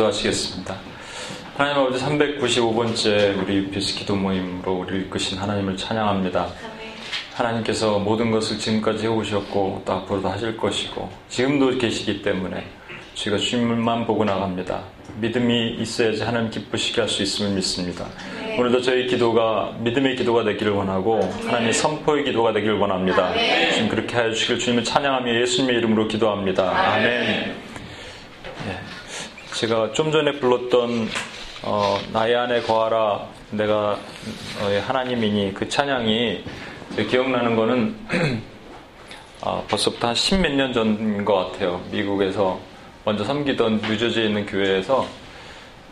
기도하시겠습니다. 하나님 아버지 395번째 우리 UPS 기도 모임으로 우리를 이끄신 하나님을 찬양합니다. 하나님께서 모든 것을 지금까지 해오셨고 또 앞으로도 하실 것이고 지금도 계시기 때문에 저희가 주님만 보고 나갑니다. 믿음이 있어야지 하나님 기쁘시게 할 수 있음을 믿습니다. 네. 오늘도 저희 기도가 믿음의 기도가 되기를 원하고 네. 하나님의 선포의 기도가 되기를 원합니다. 네. 주님 그렇게 해 주시길 주님을 찬양하며 예수님의 이름으로 기도합니다. 아멘. 네. 제가 좀 전에 불렀던 어, 나의 안에 거하라 내가 너의 하나님이니 그 찬양이 기억나는 거는 아, 벌써부터 한 십 몇 년 전인 것 같아요. 미국에서 먼저 섬기던 뉴저지에 있는 교회에서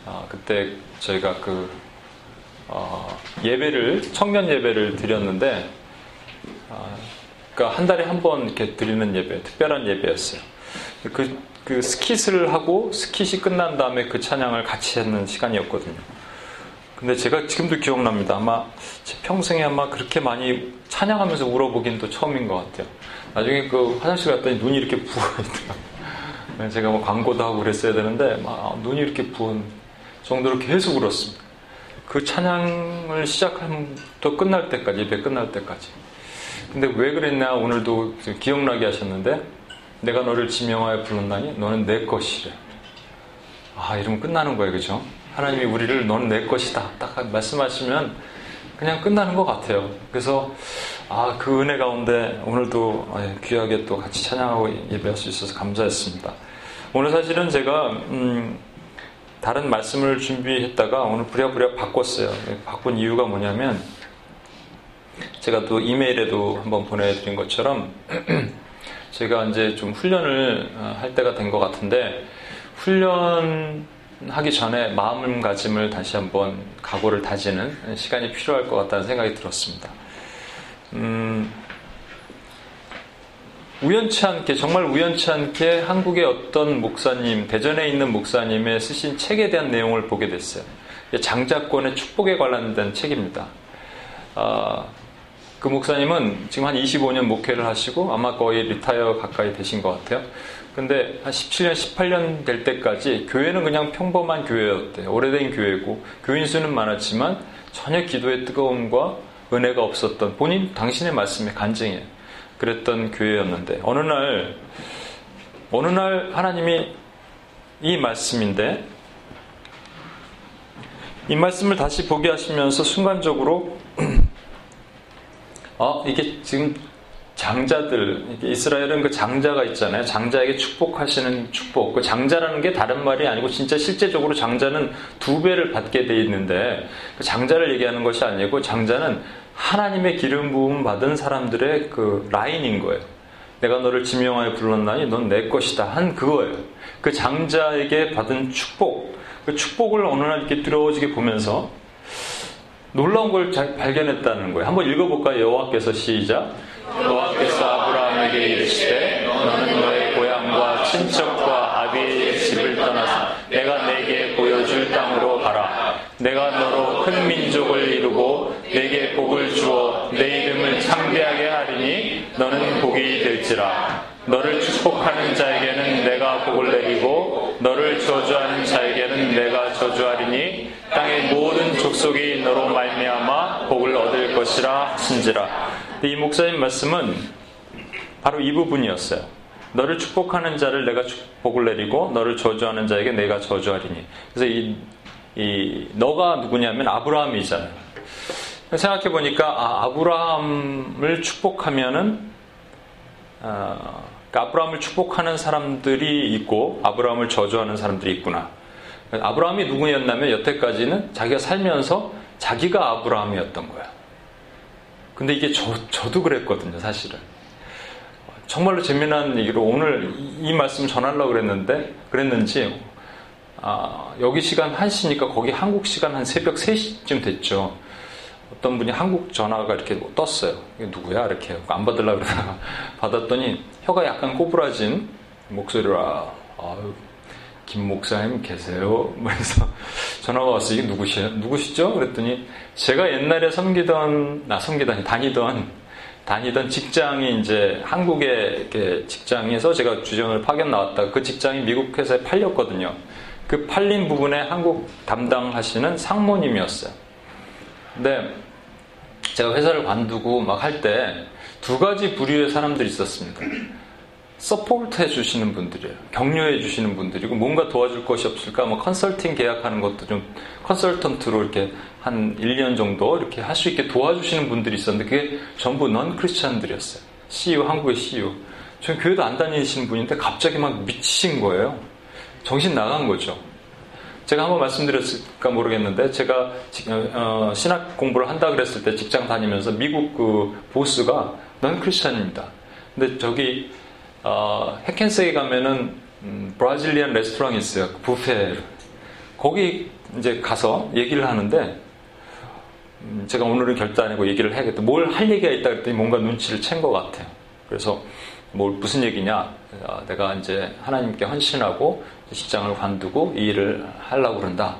아, 그때 저희가 그 어, 예배를 청년 예배를 드렸는데 아, 그러니까 한 달에 한 번 이렇게 드리는 예배, 특별한 예배였어요. 그, 그 스킷을 하고 스킷이 끝난 다음에 그 찬양을 같이 하는 시간이었거든요. 근데 제가 지금도 기억납니다. 아마 제 평생에 아마 그렇게 많이 찬양하면서 울어보긴 또 처음인 것 같아요. 나중에 그 화장실 갔더니 눈이 이렇게 부어있더라고요. 제가 뭐 광고도 하고 그랬어야 되는데 막 눈이 이렇게 부은 정도로 계속 울었습니다. 그 찬양을 시작하면또 끝날 때까지 예배 끝날 때까지. 근데 왜 그랬냐 오늘도 기억나게 하셨는데 내가 너를 지명하여 불렀나니 너는 내 것이래. 아 이러면 끝나는 거예요, 그죠? 하나님이 우리를 너는 내 것이다 딱 말씀하시면 그냥 끝나는 것 같아요. 그래서 아, 그 은혜 가운데 오늘도 귀하게 또 같이 찬양하고 예배할 수 있어서 감사했습니다. 오늘 사실은 제가 음, 다른 말씀을 준비했다가 오늘 부랴부랴 바꿨어요. 바꾼 이유가 뭐냐면 제가 또 이메일에도 한번 보내드린 것처럼 제가 이제 좀 훈련을 어, 할 때가 된 것 같은데 훈련하기 전에 마음가짐을 다시 한번 각오를 다지는 시간이 필요할 것 같다는 생각이 들었습니다. 음, 우연치 않게 정말 우연치 않게 한국의 어떤 목사님 대전에 있는 목사님의 쓰신 책에 대한 내용을 보게 됐어요. 장자권의 축복에 관련된 책입니다. 아, 그 목사님은 지금 한 25년 목회를 하시고 아마 거의 리타이어 가까이 되신 것 같아요. 근데 한 17년, 18년 될 때까지 교회는 그냥 평범한 교회였대요. 오래된 교회고 교인 수는 많았지만 전혀 기도의 뜨거움과 은혜가 없었던 본인 당신의 말씀에 간증이에요. 그랬던 교회였는데 어느 날 어느 날 하나님이 이 말씀인데 이 말씀을 다시 보게 하시면서 순간적으로 어 이게 지금 장자들 이스라엘은 그 장자가 있잖아요. 장자에게 축복하시는 축복. 그 장자라는 게 다른 말이 아니고 진짜 실제적으로 장자는 두 배를 받게 돼 있는데 그 장자를 얘기하는 것이 아니고 장자는 하나님의 기름 부음 받은 사람들의 그 라인인 거예요. 내가 너를 지명하여 불렀나니 넌 내 것이다 한 그거예요. 그 장자에게 받은 축복, 그 축복을 어느 날 이렇게 두려워지게 보면서 놀라운 걸 발견했다는 거예요. 한번 읽어볼까요? 여호와께서 시작. 여호와께서 아브라함에게 이르시되 너는 너의 고향과 친척과 아비의 집을 떠나서 내가 내게 보여줄 땅으로 가라. 내가 너로 큰 민족을 이루고 내게 복을 주어 내 이름을 창대하게 하리니 너는 복이 될지라. 너를 축복하는 자에게는 내가 복을 내리고 너를 저주하는 자에게는 내가 저주하리니 땅의 모든 족속이 너로 말미암아 복을 얻을 것이라 신지라. 이 목사님 말씀은 바로 이 부분이었어요. 너를 축복하는 자를 내가 복을 내리고 너를 저주하는 자에게 내가 저주하리니. 그래서 이, 이 너가 누구냐면 아브라함이잖아요. 생각해 보니까 아, 브라함을 축복하면은 어, 그러니까 아브라함을 축복하는 사람들이 있고 아브라함을 저주하는 사람들이 있구나. 아브라함이 누구였냐면 여태까지는 자기가 살면서 자기가 아브라함이었던 거야. 근데 이게 저, 저도 그랬거든요, 사실은. 정말로 재미난 얘기로 오늘 이 말씀 전하려고 그랬는데, 그랬는지, 아, 여기 시간 1시니까 거기 한국 시간 한 새벽 3시쯤 됐죠. 어떤 분이 한국 전화가 이렇게 떴어요. 이게 누구야? 이렇게 안 받으려고 그러다가 받았더니 혀가 약간 꼬부라진 목소리로 아유, 김 목사님 계세요? 그래서 전화가 왔어요. 이게 누구시요? 누구시죠? 그랬더니 제가 옛날에 섬기던, 나 섬기다니 다니던 다니던 직장이 이제 한국의 직장에서 제가 주전을 파견 나왔다. 그 직장이 미국 회사에 팔렸거든요. 그 팔린 부분에 한국 담당하시는 상모님이었어요. 근데 제가 회사를 관두고 막 할 때 두 가지 부류의 사람들이 있었습니다. support 해주시는 분들이에요. 격려해 주시는 분들이고 뭔가 도와줄 것이 없을까? 뭐 컨설팅 계약하는 것도 좀 컨설턴트로 이렇게 한 1년 정도 이렇게 할 수 있게 도와주시는 분들이 있었는데 그게 전부 non-Christian들이었어요. CEO 한국의 CEO. 저는 교회도 안 다니시는 분인데 갑자기 막 미치신 거예요. 정신 나간 거죠. 제가 한번 말씀드렸을까 모르겠는데 제가 어, 신학 공부를 한다 그랬을 때 직장 다니면서 미국 그 보스가 넌 크리스찬입니다. 근데 저기 어, 해켄스에 가면은 음, 브라질리안 레스토랑이 있어요. 그 부페. 거기 이제 가서 얘기를 하는데 음, 제가 오늘은 결단하고 얘기를 해야겠다. 뭘 할 얘기가 있다 그랬더니 뭔가 눈치를 챈 것 같아요. 그래서 뭘 무슨 얘기냐? 어, 내가 이제 하나님께 헌신하고 직장을 관두고 이 일을 하려고 그런다.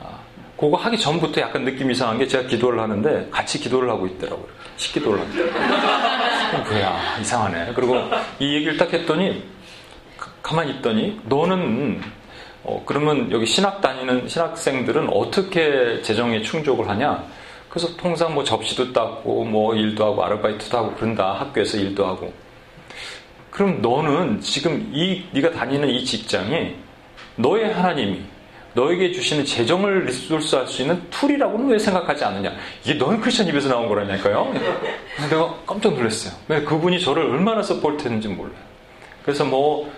아, 그거 하기 전부터 약간 느낌 이상한 게 제가 기도를 하는데 같이 기도를 하고 있더라고요. 식기도를 합니다. 뭐야 이상하네. 그리고 이 얘기를 딱 했더니 가만히 있더니 너는 어, 그러면 여기 신학 다니는 신학생들은 어떻게 재정에 충족을 하냐? 그래서 통상 뭐 접시도 닦고 뭐 일도 하고 아르바이트도 하고 그런다 학교에서 일도 하고 그럼 너는 지금 이 네가 다니는 이 직장이 너의 하나님이 너에게 주시는 재정을 resource할 수 있는 tool이라고는 왜 생각하지 않느냐? 이게 non-Christian 입에서 나온 거라니까요. 내가 깜짝 놀랐어요. 왜 그분이 저를 얼마나 support했는지 몰라요. 그래서 뭐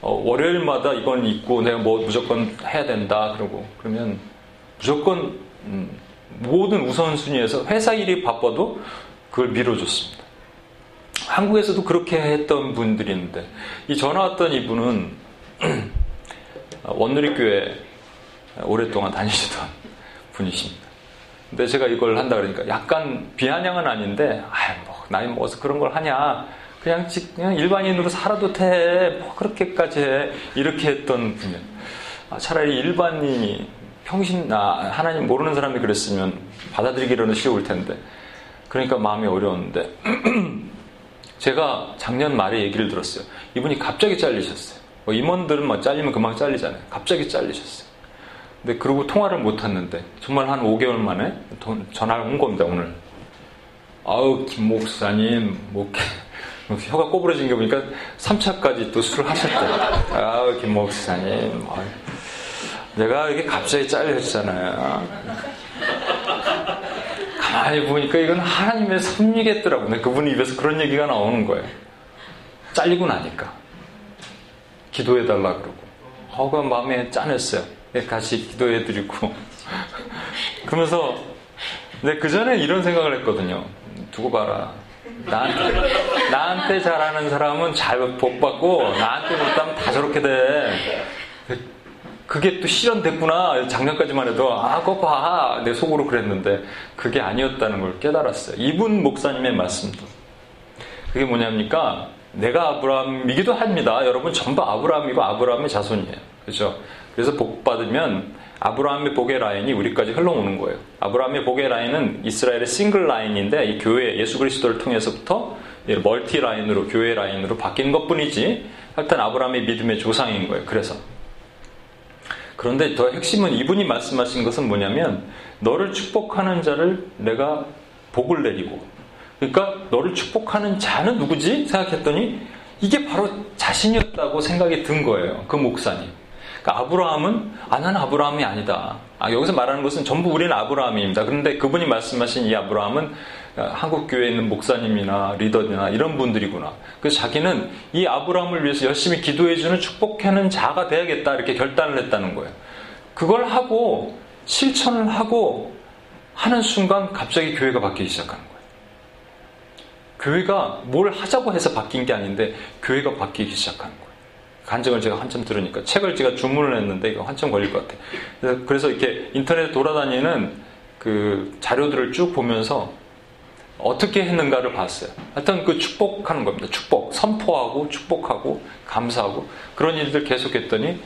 어, 월요일마다 이건 있고 내가 뭐 무조건 해야 된다 그러고 그러면 무조건 음, 모든 우선순위에서 회사 일이 바빠도 그걸 밀어줬습니다. 한국에서도 그렇게 했던 분들이 있는데 이 전화 왔던 이분은 원누리교회 오랫동안 다니시던 분이십니다. 근데 제가 이걸 한다 그러니까 약간 비아냥은 아닌데 아뭐 나이 먹어서 그런 걸 하냐 그냥, 그냥 일반인으로 살아도 돼. 뭐 그렇게까지 해. 이렇게 했던 분이에요. 아, 차라리 일반인이 평신, 아, 하나님 모르는 사람이 그랬으면 받아들이기로는 쉬울 텐데. 그러니까 마음이 어려웠는데. 제가 작년 말에 얘기를 들었어요. 이분이 갑자기 잘리셨어요. 뭐 임원들은 뭐 잘리면 금방 잘리잖아요. 갑자기 잘리셨어요. 근데 그러고 통화를 못 했는데 정말 한 5개월 만에 전화를 온 겁니다, 오늘. 아우, 김 목사님, 뭐, 혀가 꼬부러진 게 보니까 3차까지 또 술을 하셨대. 아우, 김 목사님. 내가 이게 갑자기 잘렸잖아요. 가만히 보니까 이건 하나님의 섭리겠더라고. 그분 입에서 그런 얘기가 나오는 거예요. 잘리고 나니까. 기도해달라 그러고. 허가 마음에 짠했어요. 같이 기도해 드리고. 그러면서, 근데 그 전에 이런 생각을 했거든요. 두고 봐라. 나한테, 나한테 잘하는 사람은 잘 복 받고, 나한테 못하면 다 저렇게 돼. 그게 또 실현됐구나. 작년까지만 해도, 아, 그거 봐. 내 속으로 그랬는데, 그게 아니었다는 걸 깨달았어요. 이분 목사님의 말씀도. 그게 뭐냐니까, 내가 아브라함이기도 합니다. 여러분 전부 아브라함이고 아브라함의 자손이에요. 그죠? 그래서 복 받으면 아브라함의 복의 라인이 우리까지 흘러오는 거예요. 아브라함의 복의 라인은 이스라엘의 싱글 라인인데 이 교회 예수 그리스도를 통해서부터 멀티 라인으로 교회 라인으로 바뀐 것뿐이지 하여튼 아브라함의 믿음의 조상인 거예요. 그래서 그런데 더 핵심은 이분이 말씀하신 것은 뭐냐면 너를 축복하는 자를 내가 복을 내리고 그러니까 너를 축복하는 자는 누구지 생각했더니 이게 바로 자신이었다고 생각이 든 거예요. 그 목사님. 그러니까 아브라함은 아 나는 아브라함이 아니다. 아, 여기서 말하는 것은 전부 우리는 아브라함입니다. 그런데 그분이 말씀하신 이 아브라함은 한국 교회에 있는 목사님이나 리더나 이런 분들이구나. 그래서 자기는 이 아브라함을 위해서 열심히 기도해주는 축복하는 자가 돼야겠다 이렇게 결단을 했다는 거예요. 그걸 하고 실천을 하고 하는 순간 갑자기 교회가 바뀌기 시작하는 거예요. 교회가 뭘 하자고 해서 바뀐 게 아닌데 교회가 바뀌기 거예요. 간증을 제가 한참 들으니까 책을 제가 주문을 했는데 이거 한참 걸릴 것 같아요. 그래서 이렇게 인터넷 돌아다니는 그 자료들을 쭉 보면서 어떻게 했는가를 봤어요. 하여튼 그 축복하는 겁니다. 축복. 선포하고 축복하고 감사하고 그런 일들 계속 했더니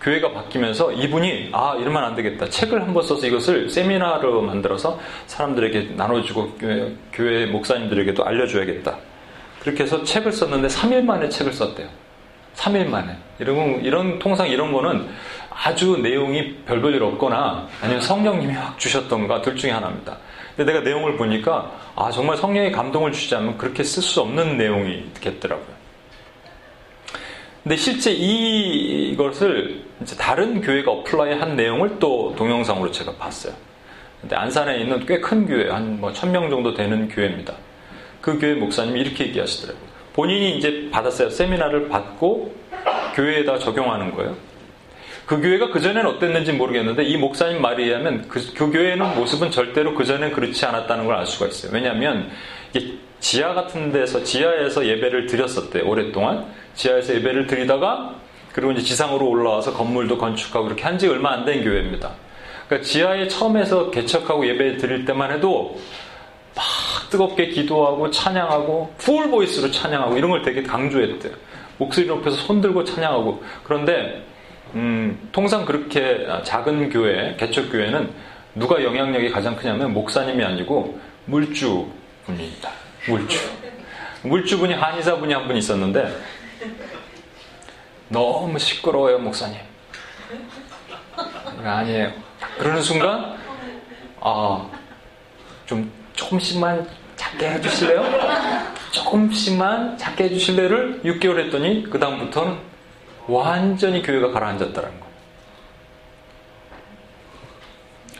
교회가 바뀌면서 이분이 아 이러면 안 되겠다. 책을 한번 써서 이것을 세미나로 만들어서 사람들에게 나눠주고 교회, 교회 목사님들에게도 알려줘야겠다. 그렇게 해서 책을 썼는데 3일 만에 책을 썼대요. 3일 만에. 이런, 이런, 통상 이런 거는 아주 내용이 별볼일 없거나 아니면 성령님이 확 주셨던가 둘 중에 하나입니다. 근데 내가 내용을 보니까 아 정말 성령의 감동을 주지 않으면 그렇게 쓸 수 없는 내용이 있겠더라고요. 근데 실제 이것을 이제 다른 교회가 apply 한 내용을 또 동영상으로 제가 봤어요. 근데 안산에 있는 꽤 큰 교회, 한 뭐 천 명 정도 되는 교회입니다. 그 교회 목사님이 이렇게 얘기하시더라고요. 본인이 이제 받았어요. 세미나를 받고 교회에다 적용하는 거예요. 그 교회가 그전에는 어땠는지 모르겠는데 이 목사님 말에 의하면 그, 그 교회는 모습은 절대로 그전엔 그렇지 않았다는 걸 알 수가 있어요. 왜냐하면 지하 같은 데서 지하에서 예배를 드렸었대 오랫동안 지하에서 예배를 드리다가 그리고 이제 지상으로 올라와서 건물도 건축하고 그렇게 한 지 얼마 안 된 교회입니다. 그러니까 지하에 처음에서 개척하고 예배 드릴 때만 해도 막 뜨겁게 기도하고 찬양하고 풀 보이스로 찬양하고 이런 걸 되게 강조했대요. 목소리 높여서 손 들고 찬양하고 그런데 음, 통상 그렇게 작은 교회 개척 교회는 누가 영향력이 가장 크냐면 목사님이 아니고 물주 분입니다. 물주. 물주분이 한의사분이 한 분 있었는데 너무 시끄러워요, 목사님. 아니에요. 그러는 순간, 아, 좀 조금씩만 작게 해주실래요? 조금씩만 작게 해주실래를 6개월 했더니 그 다음부터는 완전히 교회가 가라앉았다는 거.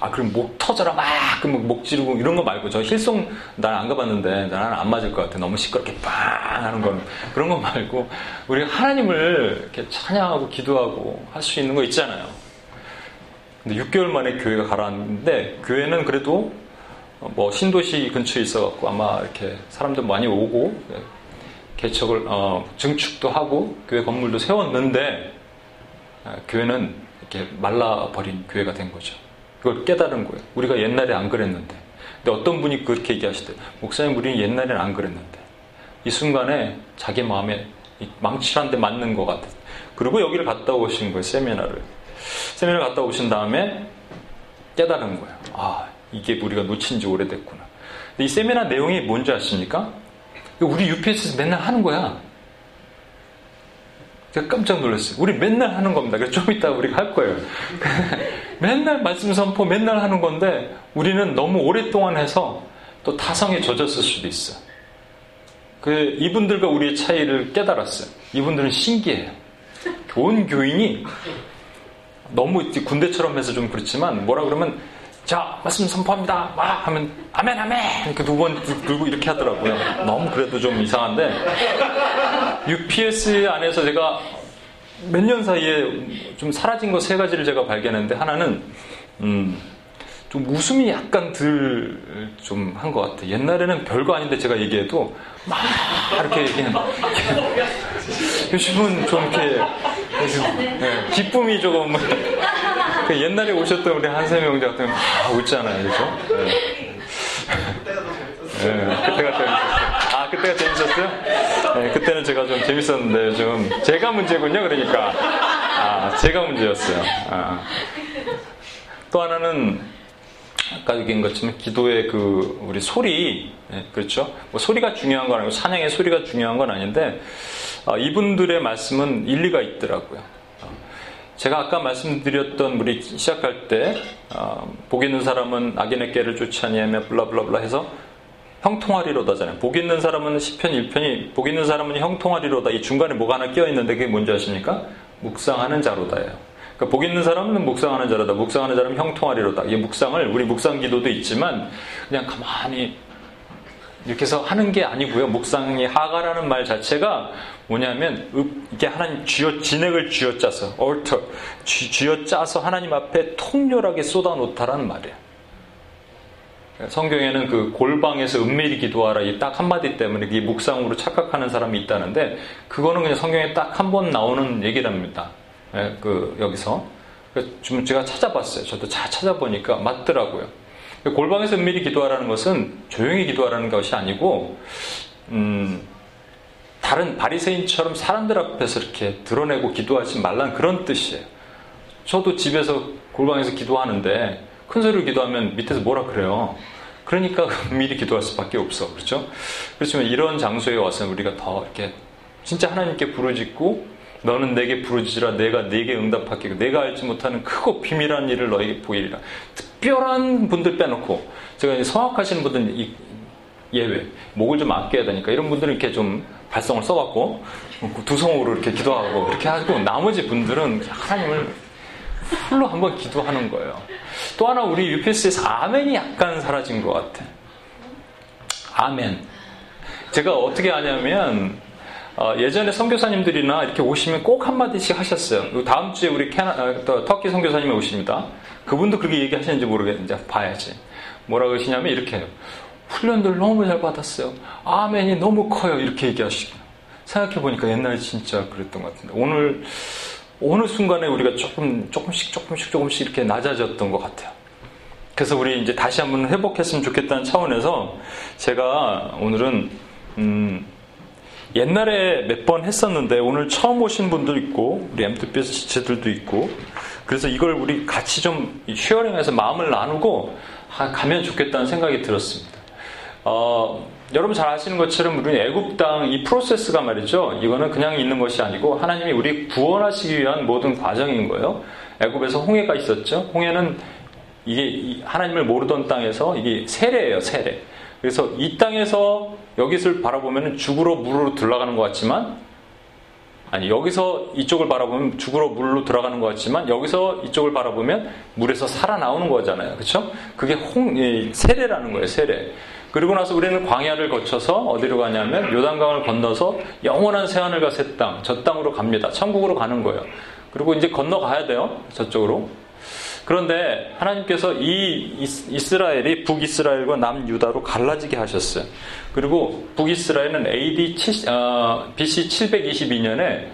아, 그럼 목 터져라, 막, 그럼 목 지르고 이런 거 말고, 저 힐송 난 안 가봤는데, 나는 안 맞을 것 같아. 너무 시끄럽게 빵 하는 건. 그런 거 말고, 우리 하나님을 이렇게 찬양하고 기도하고 할 수 있는 거 있잖아요. 근데 6개월 만에 교회가 가라앉는데, 교회는 그래도 뭐 신도시 근처에 있어갖고 아마 이렇게 사람들 많이 오고, 개척을, 어, 증축도 하고, 교회 건물도 세웠는데, 아, 교회는 이렇게 말라버린 교회가 된 거죠. 그걸 깨달은 거예요. 우리가 옛날에 안 그랬는데. 근데 어떤 분이 그렇게 얘기하시대. 목사님, 우리는 옛날에는 안 그랬는데. 이 순간에 자기 마음에 망치한데 맞는 것 같아. 그리고 여기를 갔다 오신 거예요, 세미나를. 세미나를 갔다 오신 다음에 깨달은 거예요. 아, 이게 우리가 놓친 지 오래됐구나. 이 세미나 내용이 뭔지 아십니까? 우리 UPS에서 맨날 하는 거야. 제가 깜짝 놀랐어요. 우리 맨날 하는 겁니다. 그래서 좀 이따 우리가 할 거예요. 맨날 말씀 선포 맨날 하는 건데 우리는 너무 오랫동안 해서 또 타성에 젖었을 수도 있어. 그 이분들과 우리의 차이를 깨달았어요. 이분들은 신기해요. 온 교인이 너무 군대처럼 해서 좀 그렇지만 뭐라 그러면 자 말씀 선포합니다. 와 하면 아멘 아멘 이렇게 두 번 들고 이렇게 하더라고요. 너무 그래도 좀 이상한데 UPS 안에서 제가 몇 년 사이에 좀 사라진 거 세 가지를 제가 발견했는데 하나는 음, 좀 웃음이 약간 들 좀 한 것 같아요. 옛날에는 별거 아닌데 제가 얘기해도 막 이렇게 얘기하는 요즘은 좀 이렇게 네, 기쁨이 조금 그 옛날에 오셨던 우리 한세 명자 같은 막 웃잖아요, 그죠? 네. 네, 그때가 재밌었어요. 아, 그때가 재밌었어요? 네, 그때는 제가 좀 재밌었는데 좀 제가 문제군요, 그러니까. 아, 제가 문제였어요. 아. 또 하나는 아까 얘기한 것처럼 기도의 그 우리 소리 네, 그렇죠 뭐 소리가 중요한 건 아니고 찬양의 소리가 중요한 건 아닌데 어, 이분들의 말씀은 일리가 있더라고요 어, 제가 아까 말씀드렸던 우리 시작할 때 어, 복 있는 사람은 악인의 깨를 쫓지 아니하며 블라블라블라 해서 형통하리로다잖아요. 복 있는 사람은 10편 1편이 복 있는 사람은 형통하리로다. 이 중간에 뭐가 하나 끼어 있는데 그게 뭔지 아십니까? 묵상하는 자로다예요. 그러니까 복 있는 사람은 묵상하는 자로다. 묵상하는 자라면 형통하리로다. 이 묵상을 우리 묵상 기도도 있지만 그냥 가만히 이렇게 해서 하는 게 아니고요. 묵상이 하가라는 말 자체가 뭐냐면 이게 하나님 쥐어 진액을 쥐어 짜서 얼터 쥐어 짜서 하나님 앞에 통렬하게 쏟아 놓다라는 말이에요. 성경에는 그 골방에서 은밀히 기도하라 이 딱 한마디 때문에 이 묵상으로 착각하는 사람이 있다는데 그거는 그냥 성경에 딱 한 번 나오는 얘기랍니다. 예, 그 여기서 좀 제가 찾아봤어요. 저도 잘 찾아보니까 맞더라고요. 골방에서 은밀히 기도하라는 것은 조용히 기도하라는 것이 아니고 음, 다른 바리새인처럼 사람들 앞에서 이렇게 드러내고 기도하지 말라는 그런 뜻이에요. 저도 집에서 골방에서 기도하는데 큰 소리로 기도하면 밑에서 뭐라 그래요. 그러니까 미리 기도할 수밖에 없어. 그렇죠? 그렇지만 이런 장소에 와서 우리가 더 이렇게 진짜 하나님께 부르짖고 너는 내게 부르짖으라 내가 내게 응답하겠고 내가 알지 못하는 크고 비밀한 일을 너에게 보이리라. 특별한 분들 빼놓고 제가 성악하시는 분들 예외 목을 좀 아껴야 되니까 이런 분들은 이렇게 좀 발성을 써갖고 두 성으로 이렇게 기도하고 이렇게 하고 나머지 분들은 하나님을 풀로 한번 기도하는 거예요. 또 하나 우리 UPS에서 아멘이 약간 사라진 것 같아. 아멘. 제가 어떻게 하냐면 어, 예전에 선교사님들이나 이렇게 오시면 꼭 한마디씩 하셨어요. 다음 주에 우리 캐나, 어, 터키 선교사님이 오십니다. 그분도 그렇게 얘기하시는지 모르겠는데 봐야지. 뭐라 그러시냐면 이렇게 해요. 훈련들 너무 잘 받았어요. 아멘이 너무 커요. 이렇게 얘기하시고. 생각해보니까 옛날에 진짜 그랬던 것 같은데. 오늘, 어느 순간에 우리가 조금, 조금씩, 조금씩, 조금씩 이렇게 낮아졌던 것 같아요. 그래서 우리 이제 다시 한번 회복했으면 좋겠다는 차원에서 제가 오늘은, 음, 옛날에 몇 번 했었는데 오늘 처음 오신 분도 있고 우리 엠투비에서 지체들도 있고 그래서 이걸 우리 같이 좀 쉐어링해서 마음을 나누고 가면 좋겠다는 생각이 들었습니다. 어, 여러분 잘 아시는 것처럼 우리 애굽 땅이 프로세스가 말이죠. 이거는 그냥 있는 것이 아니고 하나님이 우리 구원하시기 위한 모든 과정인 거예요. 애굽에서 홍해가 있었죠. 홍해는 이게 하나님을 모르던 땅에서 이게 세례예요, 세례. 그래서 이 땅에서 여기를 바라보면 죽으러 물으로 들어가는 것 같지만 아니 여기서 이쪽을 바라보면 죽으러 물로 들어가는 것 같지만 여기서 이쪽을 바라보면 물에서 살아나오는 거잖아요. 그렇죠? 그게 홍 세례라는 거예요. 세례. 그리고 나서 우리는 광야를 거쳐서 어디로 가냐면 요단강을 건너서 영원한 새하늘과 새 땅, 저 땅으로 갑니다. 천국으로 가는 거예요. 그리고 이제 건너가야 돼요. 저쪽으로. 그런데 하나님께서 이 이스라엘이 북이스라엘과 남유다로 갈라지게 하셨어요. 그리고 북이스라엘은 AD 7, 어, BC 722년에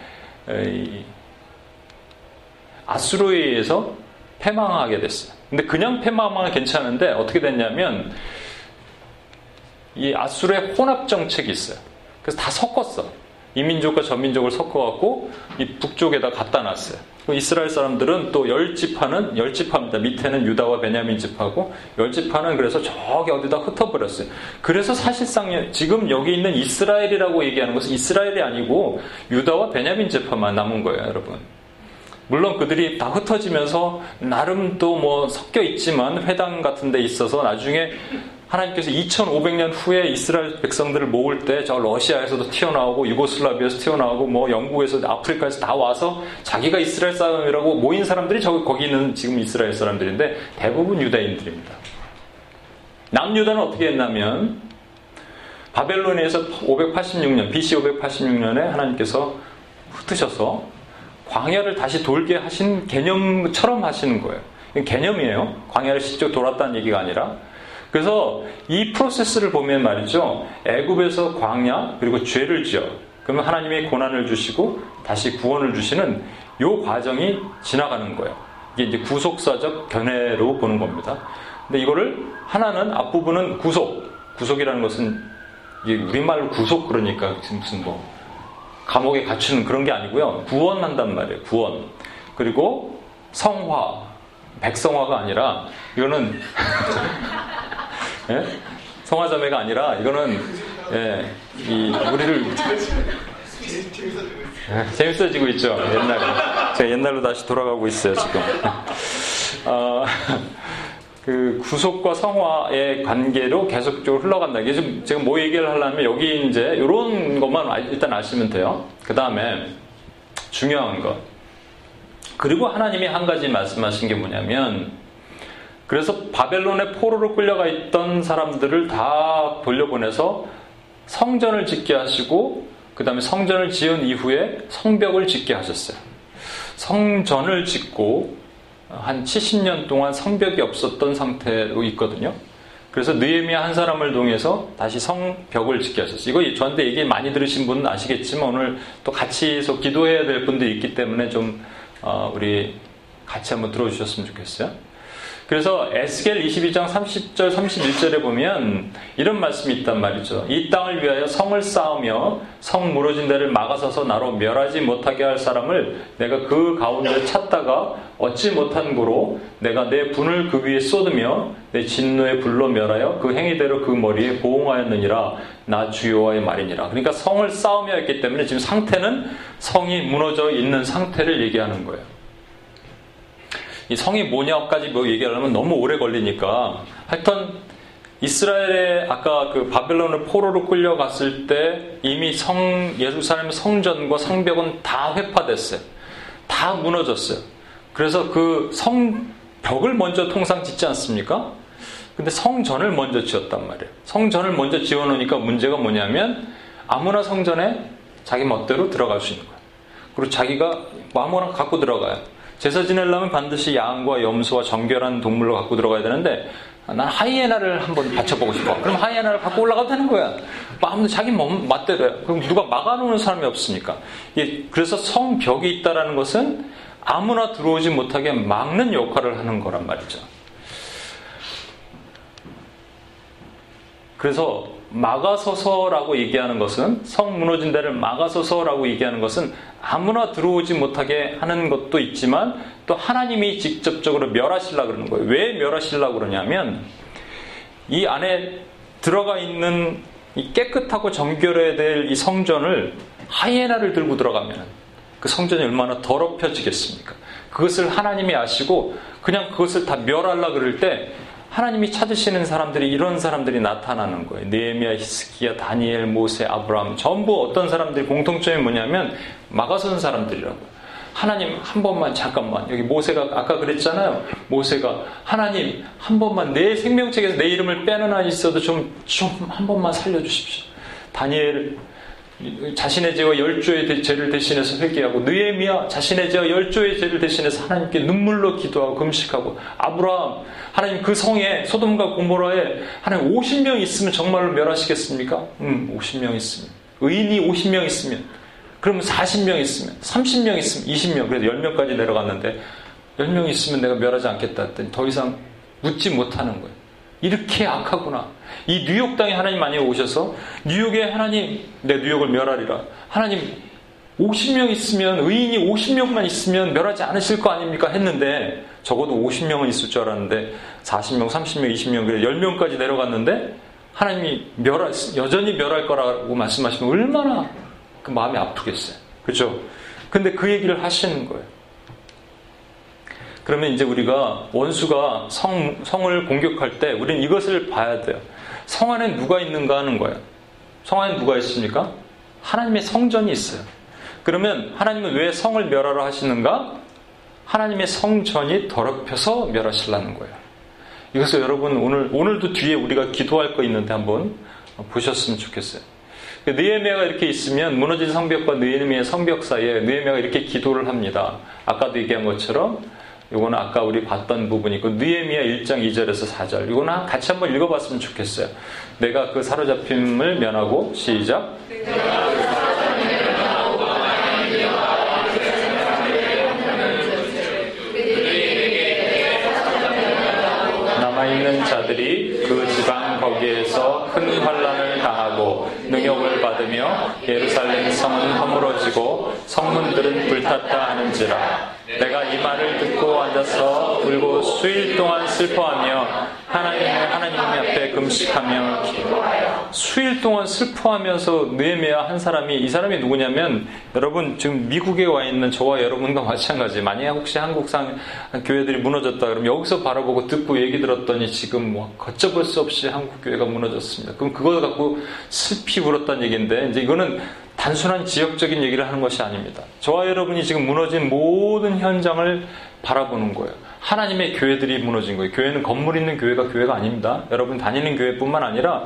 아수르에 의해서 패망하게 됐어요. 근데 그냥 패망하면 괜찮은데 어떻게 됐냐면 이 아수르의 혼합 정책이 있어요. 그래서 다 섞었어. 이 민족과 저 민족을 섞어갖고 이 북쪽에다 갖다 놨어요. 이스라엘 사람들은 또 열 지파는 열 지파입니다. 밑에는 유다와 베냐민 지파고 열 지파는 그래서 저기 어디다 흩어버렸어요. 그래서 사실상 지금 여기 있는 이스라엘이라고 얘기하는 것은 이스라엘이 아니고 유다와 베냐민 지파만 남은 거예요, 여러분. 물론 그들이 다 흩어지면서 나름 또 뭐 섞여 있지만 회당 같은 데 있어서 나중에 하나님께서 2500년 후에 이스라엘 백성들을 모을 때 저 러시아에서도 튀어나오고 유고슬라비아에서 튀어나오고 뭐 영국에서 아프리카에서 다 와서 자기가 이스라엘 사람이라고 모인 사람들이 저 거기 있는 지금 이스라엘 사람들인데 대부분 유다인들입니다. 남유다는 어떻게 했냐면 바벨론에서 586년 BC 586년에 하나님께서 흩으셔서 광야를 다시 돌게 하신 개념처럼 하시는 거예요. 개념이에요. 광야를 실제 돌았다는 얘기가 아니라 그래서 이 프로세스를 보면 말이죠. 애굽에서 광야 그리고 죄를 지어 그러면 하나님의 고난을 주시고 다시 구원을 주시는 요 과정이 지나가는 거예요. 이게 이제 구속사적 견해로 보는 겁니다. 근데 이거를 하나는 앞부분은 구속. 구속이라는 것은 이게 우리말로 구속 그러니까 무슨 뭐 감옥에 갇히는 그런 게 아니고요. 구원한단 말이에요. 구원. 그리고 성화. 백성화가 아니라 이거는 예? 성화자매가 아니라 이거는 예, 이 우리를 예, 재밌어지고 있죠 옛날에 제가 옛날로 다시 돌아가고 있어요 지금 어, 그 구속과 성화의 관계로 계속적으로 흘러간다. 이게 지금 제가 뭐 얘기를 하려면 여기 이제 이런 것만 일단 아시면 돼요. 그 다음에 중요한 것. 그리고 하나님이 한 가지 말씀하신 게 뭐냐면 그래서 바벨론의 포로로 끌려가 있던 사람들을 다 돌려보내서 성전을 짓게 하시고 그 다음에 성전을 지은 이후에 성벽을 짓게 하셨어요. 성전을 짓고 한 70년 동안 성벽이 없었던 상태로 있거든요. 그래서 느에미야 한 사람을 통해서 다시 성벽을 짓게 하셨어요. 이거 저한테 얘기 많이 들으신 분은 아시겠지만 오늘 또 같이 기도해야 될 분들이 있기 때문에 좀 어, 우리 같이 한번 들어주셨으면 좋겠어요. 그래서 에스겔 22장 30절 31절에 보면 이런 말씀이 있단 말이죠. 이 땅을 위하여 성을 쌓으며 성 무너진 데를 막아서서 나로 멸하지 못하게 할 사람을 내가 그 가운데 찾다가 얻지 못한 고로 내가 내 분을 그 위에 쏟으며 내 진노의 불로 멸하여 그 행위대로 그 머리에 보응하였느니라 나 주여와의 말이니라. 그러니까 성을 쌓으며 했기 때문에 지금 상태는 성이 무너져 있는 상태를 얘기하는 거예요. 이 성이 뭐냐까지 뭐 얘기하려면 너무 오래 걸리니까 하여튼 이스라엘에 아까 그 바벨론을 포로로 끌려갔을 때 이미 성 예루살렘 성전과 성벽은 다 회파됐어요. 다 무너졌어요. 그래서 그 성벽을 먼저 통상 짓지 않습니까? 근데 성전을 먼저 지었단 말이에요. 성전을 먼저 지어놓으니까 문제가 뭐냐면 아무나 성전에 자기 멋대로 들어갈 수 있는 거예요. 그리고 자기가 아무나 갖고 들어가요. 제사 지내려면 반드시 양과 염소와 정결한 동물로 갖고 들어가야 되는데 난 하이에나를 한번 받쳐보고 싶어. 그럼 하이에나를 갖고 올라가도 되는 거야. 마음대로 자기 몸 맞대로야. 그럼 누가 막아놓는 사람이 없으니까. 그래서 성벽이 있다라는 것은 아무나 들어오지 못하게 막는 역할을 하는 거란 말이죠. 그래서 막아서서라고 얘기하는 것은 성 무너진 데를 막아서서라고 얘기하는 것은 아무나 들어오지 못하게 하는 것도 있지만 또 하나님이 직접적으로 멸하시려 그러는 거예요. 왜 멸하시려 그러냐면 이 안에 들어가 있는 이 깨끗하고 정결해야 될 이 성전을 하이에나를 들고 들어가면 그 성전이 얼마나 더럽혀지겠습니까? 그것을 하나님이 아시고 그냥 그것을 다 멸하려 그럴 때 하나님이 찾으시는 사람들이 이런 사람들이 나타나는 거예요. 네헤미야, 히스기야, 다니엘, 모세, 아브라함 전부 어떤 사람들이 공통점이 뭐냐면 막아선 사람들이라고. 하나님 한 번만 잠깐만 여기 모세가 아까 그랬잖아요. 모세가 하나님 한 번만 내 생명책에서 내 이름을 빼는 한 있어도 좀 좀 한 번만 살려주십시오. 다니엘 자신의 죄와 열조의 죄를 대신해서 회개하고 느에미야 자신의 죄와 열조의 죄를 대신해서 하나님께 눈물로 기도하고 금식하고 아브라함 하나님 그 성에 소돔과 고모라에 하나님 50명 있으면 정말로 멸하시겠습니까? 음, 50명 있으면 의인이 50명 있으면 그러면 40명 있으면 30명 있으면 20명 그래서 10명까지 내려갔는데 10명 있으면 내가 멸하지 않겠다 했더니 더 이상 묻지 못하는 거예요. 이렇게 악하구나. 이 뉴욕 땅에 하나님 많이 오셔서 뉴욕에 하나님 내 뉴욕을 멸하리라. 하나님 50명 있으면 의인이 50명만 있으면 멸하지 않으실 거 아닙니까 했는데 적어도 50명은 있을 줄 알았는데 40명, 30명, 20명 그래 10명까지 내려갔는데 하나님이 멸할 여전히 멸할 거라고 말씀하시면 얼마나 그 마음이 아프겠어요. 그렇죠? 근데 그 얘기를 하시는 거예요. 그러면 이제 우리가 원수가 성, 성을 공격할 때 우리는 이것을 봐야 돼요. 성 안에 누가 있는가 하는 거예요. 성 안에 누가 있습니까? 하나님의 성전이 있어요. 그러면 하나님은 왜 성을 멸하러 하시는가? 하나님의 성전이 더럽혀서 멸하시려는 거예요. 이것을 여러분 오늘 오늘도 뒤에 우리가 기도할 거 있는데 한번 보셨으면 좋겠어요. 느에미아가 이렇게 있으면 무너진 성벽과 느에미아의 성벽 사이에 느에미아가 이렇게 기도를 합니다. 아까도 얘기한 것처럼 이거는 아까 우리 봤던 부분이고 느에미아 1장 2절에서 4절 이거는 같이 한번 읽어봤으면 좋겠어요. 내가 그 사로잡힘을 면하고 시작. 남아있는 자들이 그 지방 거기에서 큰 환란을 당하고 능욕을 받으며 예루살렘 성은 허물어지고 성문들은 불탔다 하는지라 내가 이 말을 앉아서 울고 수일 동안 슬퍼하며 하나님의 하나님 앞에 금식하며 수일 동안 슬퍼하면서 느헤미야 한 사람이 이 사람이 누구냐면 여러분 지금 미국에 와 있는 저와 여러분과 마찬가지 만약에 혹시 한국상 교회들이 무너졌다 그러면 여기서 바라보고 듣고 얘기 들었더니 지금 뭐 걷잡을 수 없이 한국 교회가 무너졌습니다. 그럼 그거 갖고 슬피 울었다는 얘기인데 이제 이거는 단순한 지역적인 얘기를 하는 것이 아닙니다. 저와 여러분이 지금 무너진 모든 현장을 바라보는 거예요. 하나님의 교회들이 무너진 거예요. 교회는 건물 있는 교회가 교회가 아닙니다. 여러분 다니는 교회뿐만 아니라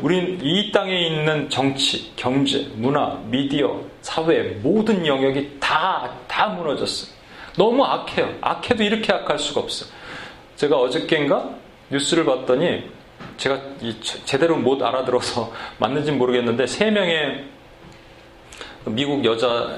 우린 이 땅에 있는 정치, 경제, 문화, 미디어, 사회 모든 영역이 다, 다 무너졌어요. 너무 악해요. 악해도 이렇게 악할 수가 없어요. 제가 어저께인가 뉴스를 봤더니 제가 제대로 못 알아들어서 맞는지 모르겠는데 세 명의 미국 여자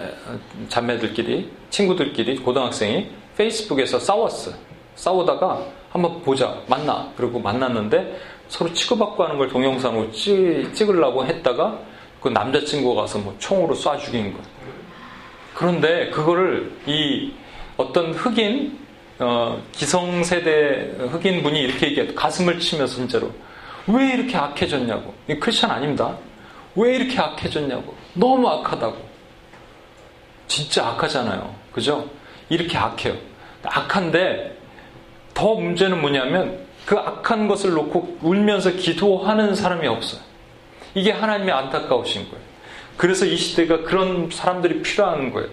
자매들끼리 친구들끼리 고등학생이 페이스북에서 싸웠어. 싸우다가 한번 보자 만나 그리고 만났는데 서로 치고받고 하는 걸 동영상으로 찍, 찍으려고 했다가 그 남자친구가 가서 뭐 총으로 쏴 죽인 거야. 그런데 그거를 이 어떤 흑인 어, 기성세대 흑인 분이 이렇게 얘기해 가슴을 치면서 진짜로 왜 이렇게 악해졌냐고 이 크리스천 아닙니다. 왜 이렇게 악해졌냐고 너무 악하다고 진짜 악하잖아요. 그죠? 이렇게 악해요. 악한데 더 문제는 뭐냐면 그 악한 것을 놓고 울면서 기도하는 사람이 없어요. 이게 하나님의 안타까우신 거예요. 그래서 이 시대가 그런 사람들이 필요한 거예요.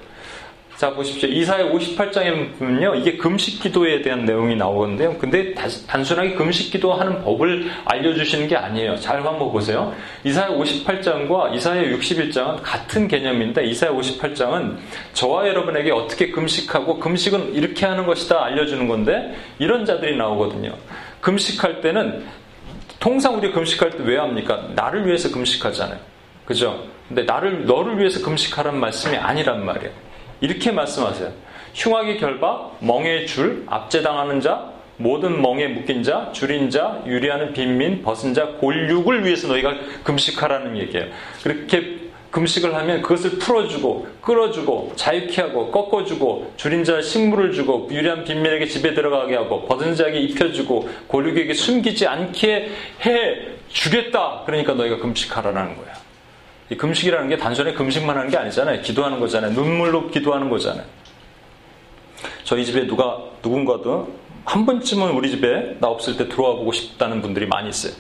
자, 보십시오. 이사의 58장에 보면요. 이게 금식 기도에 대한 내용이 나오는데요. 근데 단순하게 금식 기도하는 법을 알려주시는 게 아니에요. 잘 한번 보세요. 이사의 58장과 이사의 61장은 같은 개념인데 이사의 58장은 저와 여러분에게 어떻게 금식하고 금식은 이렇게 하는 것이다 알려주는 건데 이런 자들이 나오거든요. 금식할 때는 통상 우리 금식할 때 왜 합니까? 나를 위해서 금식하잖아요. 그죠? 근데 나를 너를 위해서 금식하란 말씀이 아니란 말이에요. 이렇게 말씀하세요. 흉악의 결박, 멍의 줄, 압제당하는 자, 모든 멍에 묶인 자, 줄인 자, 유리하는 빈민, 벗은 자, 골육을 위해서 너희가 금식하라는 얘기예요. 그렇게 금식을 하면 그것을 풀어주고, 끌어주고, 자유케 하고, 꺾어주고, 줄인 자 식물을 주고, 유리한 빈민에게 집에 들어가게 하고, 벗은 자에게 입혀주고, 골육에게 숨기지 않게 해 주겠다. 그러니까 너희가 금식하라는 거야. 이 금식이라는 게 단순히 금식만 하는 게 아니잖아요. 기도하는 거잖아요. 눈물로 기도하는 거잖아요. 저희 집에 누가 누군가도 한 번쯤은 우리 집에 나 없을 때 들어와 보고 싶다는 분들이 많이 있어요.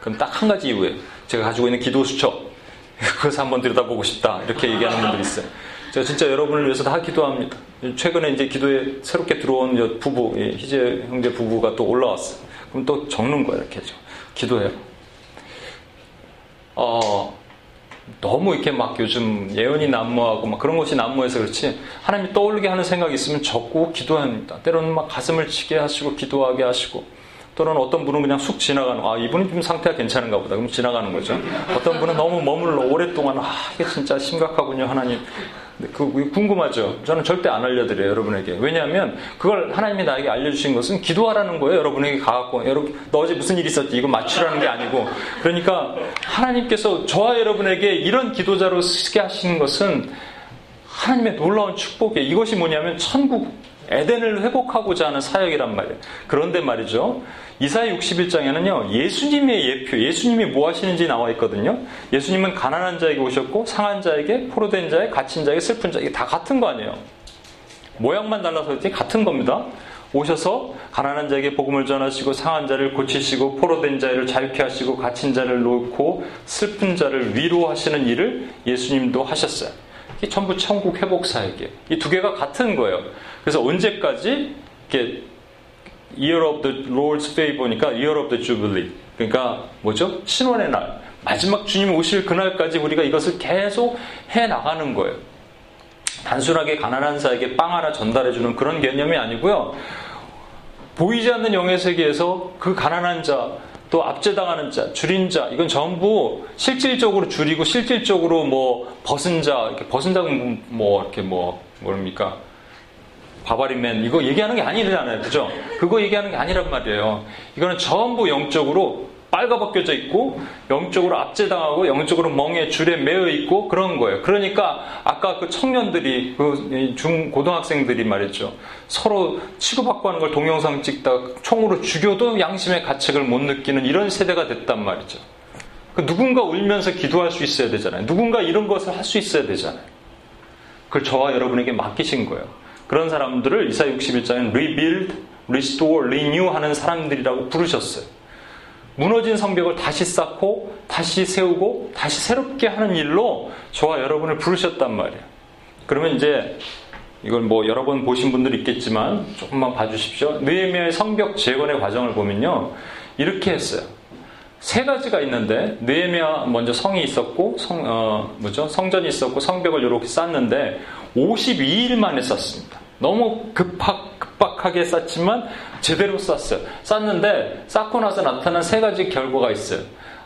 그럼 딱 한 가지 이유에 제가 가지고 있는 기도 수첩 그것을 한번 들여다보고 싶다 이렇게 얘기하는 분들이 있어요. 제가 진짜 여러분을 위해서 다 기도합니다. 최근에 이제 기도에 새롭게 들어온 부부 희재 형제 부부가 또 올라왔어요. 그럼 또 적는 거예요 이렇게 죠 기도해요. 어, 너무 이렇게 막 요즘 예언이 난무하고 막 그런 것이 난무해서 그렇지 하나님이 떠올리게 하는 생각이 있으면 적고 기도합니다. 때로는 막 가슴을 치게 하시고 기도하게 하시고 또는 어떤 분은 그냥 쑥 지나가는 아 이분이 좀 상태가 괜찮은가 보다 그럼 지나가는 거죠. 어떤 분은 너무 머물러 오랫동안 아 이게 진짜 심각하군요 하나님 그 궁금하죠. 저는 절대 안 알려드려요 여러분에게. 왜냐하면 그걸 하나님이 나에게 알려주신 것은 기도하라는 거예요. 여러분에게 가갖고 여러분 너 어제 무슨 일 있었지? 이거 맞추라는 게 아니고. 그러니까 하나님께서 저와 여러분에게 이런 기도자로 쓰게 하시는 것은 하나님의 놀라운 축복이에요. 이것이 뭐냐면 천국 에덴을 회복하고자 하는 사역이란 말이에요. 그런데 말이죠. 이사야 61장에는요, 예수님의 예표, 예수님이 뭐 하시는지 나와 있거든요. 예수님은 가난한 자에게 오셨고, 상한 자에게, 포로된 자에, 갇힌 자에게, 슬픈 자에게 다 같은 거 아니에요. 모양만 달라서 그렇지 같은 겁니다. 오셔서 가난한 자에게 복음을 전하시고 상한 자를 고치시고 포로된 자를 자유케 하시고 갇힌 자를 놓고 슬픈 자를 위로하시는 일을 예수님도 하셨어요. 이게 전부 천국 회복 사역이에요. 이두 개가 같은 거예요. 그래서 언제까지 이렇게 Year of the Lord's Favor니까 Year of the Jubilee. 그러니까 뭐죠? 신원의 날. 마지막 주님 오실 그날까지 우리가 이것을 계속 해 나가는 거예요. 단순하게 가난한 자에게 빵 하나 전달해 주는 그런 개념이 아니고요. 보이지 않는 영의 세계에서 그 가난한 자, 또 압제당하는 자, 줄인 자, 이건 전부 실질적으로 줄이고 실질적으로 뭐 벗은 자, 이렇게 벗은 자는 뭐 이렇게 뭐 뭡니까? 바바리맨 이거 얘기하는 게 아니잖아요. 그죠? 그거 얘기하는 게 아니란 말이에요. 이거는 전부 영적으로 빨가벗겨져 있고 영적으로 압제당하고 영적으로 멍에 줄에 매여 있고 그런 거예요. 그러니까 아까 그 청년들이 그 중 고등학생들이 말했죠. 서로 치고받고 하는 걸 동영상 찍다 총으로 죽여도 양심의 가책을 못 느끼는 이런 세대가 됐단 말이죠. 그 누군가 울면서 기도할 수 있어야 되잖아요. 누군가 이런 것을 할 수 있어야 되잖아요. 그걸 저와 여러분에게 맡기신 거예요. 그런 사람들을 이사 61장에는 rebuild, restore, renew 하는 사람들이라고 부르셨어요. 무너진 성벽을 다시 쌓고 다시 세우고 다시 새롭게 하는 일로 저와 여러분을 부르셨단 말이에요. 그러면 이제 이걸 뭐 여러 번 보신 분들 있겠지만 조금만 봐주십시오. 느헤미야의 성벽 재건의 과정을 보면요 이렇게 했어요. 세 가지가 있는데 느헤미야 먼저 성이 있었고 성 어, 뭐죠 성전이 있었고 성벽을 이렇게 쌓는데 52일 만에 쌓습니다. 너무 급박, 급박하게 쌓지만 제대로 쌓았어요. 쌓는데 쌓고 나서 나타난 세 가지 결과가 있어요.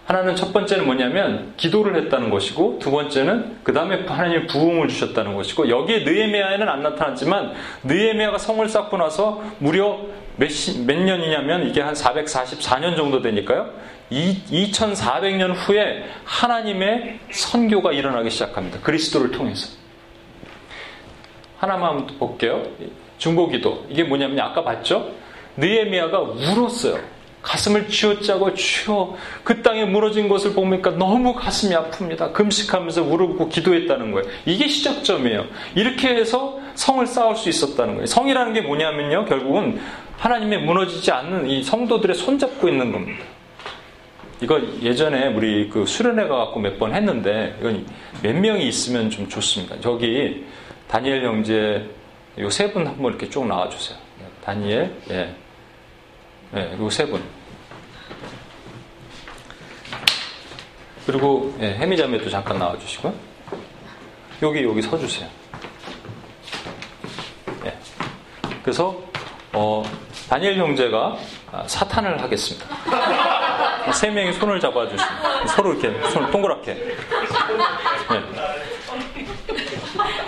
하나는 첫 번째는 뭐냐면 기도를 했다는 것이고 두 번째는 그 다음에 하나님이 부흥을 주셨다는 것이고 여기에 느에미아에는 안 나타났지만 느에미아가 성을 쌓고 나서 무려 몇, 시, 몇 년이냐면 이게 한 444년 정도 되니까요. 2400년 후에 하나님의 선교가 일어나기 시작합니다. 그리스도를 통해서. 하나만 볼게요. 중보기도. 이게 뭐냐면 아까 봤죠? 느에미아가 울었어요. 가슴을 쥐어짜고 쥐어 그 땅에 무너진 것을 보니까 너무 가슴이 아픕니다. 금식하면서 울고 기도했다는 거예요. 이게 시작점이에요. 이렇게 해서 성을 쌓을 수 있었다는 거예요. 성이라는 게 뭐냐면요. 결국은 하나님의 무너지지 않는 이 성도들의 손잡고 있는 겁니다. 이거 예전에 우리 그 수련회 가갖고 몇 번 했는데 이건 몇 명이 있으면 좀 좋습니다. 저기 다니엘 형제 요세 분 한번 이렇게 쭉 나와주세요. 다니엘, 예. 예, 요세 분. 그리고 예, 해미자매도 잠깐 나와주시고 여기 여기 서주세요. 예. 그래서 어, 다니엘 형제가 사탄을 하겠습니다. 세 명이 손을 잡아주시고 서로 이렇게 손을 동그랗게. 예.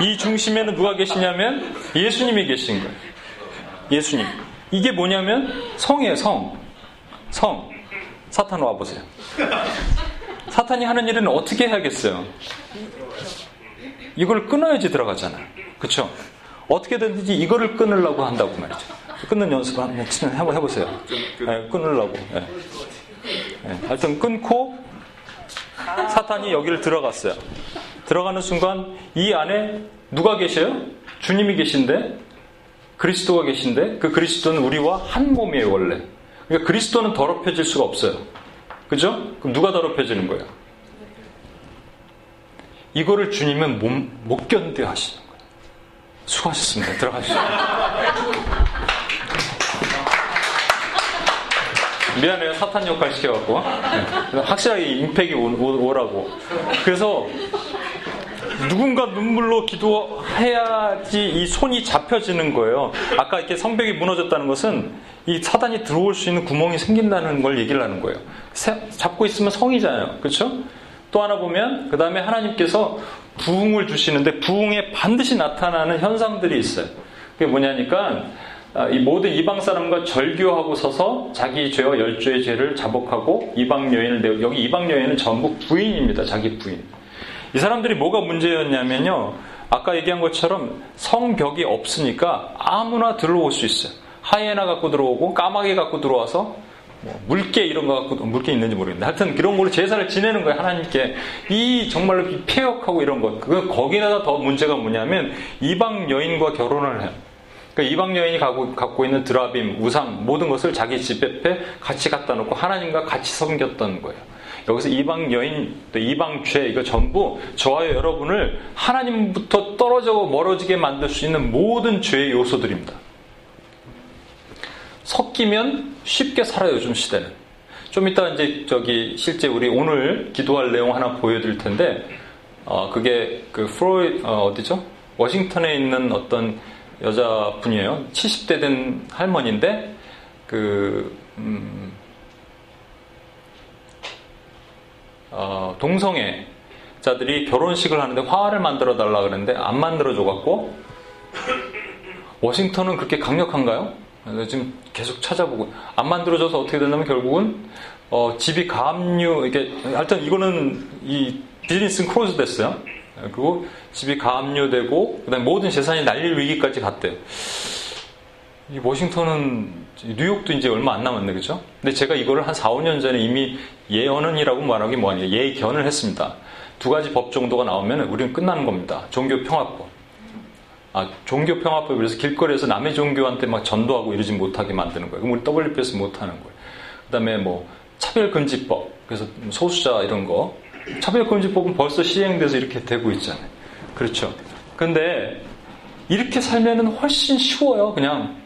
이 중심에는 누가 계시냐면 예수님이 계신 거예요. 예수님. 이게 뭐냐면 성이에요, 성. 성. 사탄 와보세요. 사탄이 하는 일은 어떻게 해야겠어요? 이걸 끊어야지 들어가잖아요. 그쵸? 어떻게든지 이거를 끊으려고 한다고 말이죠. 끊는 연습 한번 해보세요. 네, 끊으려고. 네. 네. 하여튼 끊고 사탄이 여기를 들어갔어요. 들어가는 순간 이 안에 누가 계셔요? 주님이 계신데 그리스도가 계신데 그 그리스도는 우리와 한 몸이에요 원래. 그러니까 그리스도는 더럽혀질 수가 없어요. 그죠? 그럼 누가 더럽혀지는 거예요? 이거를 주님은 못, 못 견뎌 하시는 거예요. 수고하셨습니다. 들어가시죠. 미안해요. 사탄 역할 시켜갖고. 네. 확실하게 임팩이 오, 라고 그래서 누군가 눈물로 기도해야지 이 손이 잡혀지는 거예요. 아까 이렇게 성벽이 무너졌다는 것은 이 사단이 들어올 수 있는 구멍이 생긴다는 걸 얘기를 하는 거예요. 잡고 있으면 성이잖아요. 그렇죠? 또 하나 보면 그 다음에 하나님께서 부흥을 주시는데 부흥에 반드시 나타나는 현상들이 있어요. 그게 뭐냐니까 아, 이 모든 이방 사람과 절교하고 서서 자기 죄와 열조의 죄를 자복하고 이방 여인을 내고 여기 이방 여인은 전부 부인입니다. 자기 부인. 이 사람들이 뭐가 문제였냐면요. 아까 얘기한 것처럼 성벽이 없으니까 아무나 들어올 수 있어요. 하이에나 갖고 들어오고 까마귀 갖고 들어와서 뭐 물개 이런 거 갖고 물개 있는지 모르겠는데 하여튼 그런 걸로 제사를 지내는 거예요 하나님께 이 정말로 폐역하고 이런 것 그 거기다가 더 문제가 뭐냐면 이방 여인과 결혼을 해요. 그러니까 이방 여인이 갖고, 있는 드라빔, 우상 모든 것을 자기 집 옆에 같이 갖다 놓고 하나님과 같이 섬겼던 거예요. 여기서 이방 여인, 또 이방 죄, 이거 전부 저와 여러분을 하나님부터 떨어져 멀어지게 만들 수 있는 모든 죄의 요소들입니다. 섞이면 쉽게 살아요, 요즘 시대는. 좀 이따 이제 저기 실제 우리 오늘 기도할 내용 하나 보여드릴 텐데, 어, 그게 그 프로이, 어, 어디죠? 워싱턴에 있는 어떤 여자분이에요. 70대 된 할머니인데, 그, 음, 어, 동성애 자들이 결혼식을 하는데 화를 만들어 달라 그러는데 안 만들어 줘 갖고 워싱턴은 그렇게 강력한가요? 지금 계속 찾아보고 안 만들어줘서 어떻게 됐냐면 결국은 어, 집이 가압류 이게 하여튼 이거는 이 비즈니스는 크로즈 됐어요. 그리고 집이 가압류되고 그다음에 모든 재산이 날릴 위기까지 갔대요. 이 워싱턴은 뉴욕도 이제 얼마 안 남았네 그죠? 근데 제가 이거를 한 4, 5년 전에 이미 예언은이라고 말하기 뭐하니까 예견을 했습니다. 두 가지 법 정도가 나오면 우리는 끝나는 겁니다. 종교 평화법. 아, 종교 평화법이라서 길거리에서 남의 종교한테 막 전도하고 이러지 못하게 만드는 거예요. 그럼 우리 WPS 못하는 거예요. 그 다음에 뭐, 차별금지법. 그래서 소수자 이런 거. 차별금지법은 벌써 시행돼서 이렇게 되고 있잖아요. 그렇죠. 근데 이렇게 살면은 훨씬 쉬워요. 그냥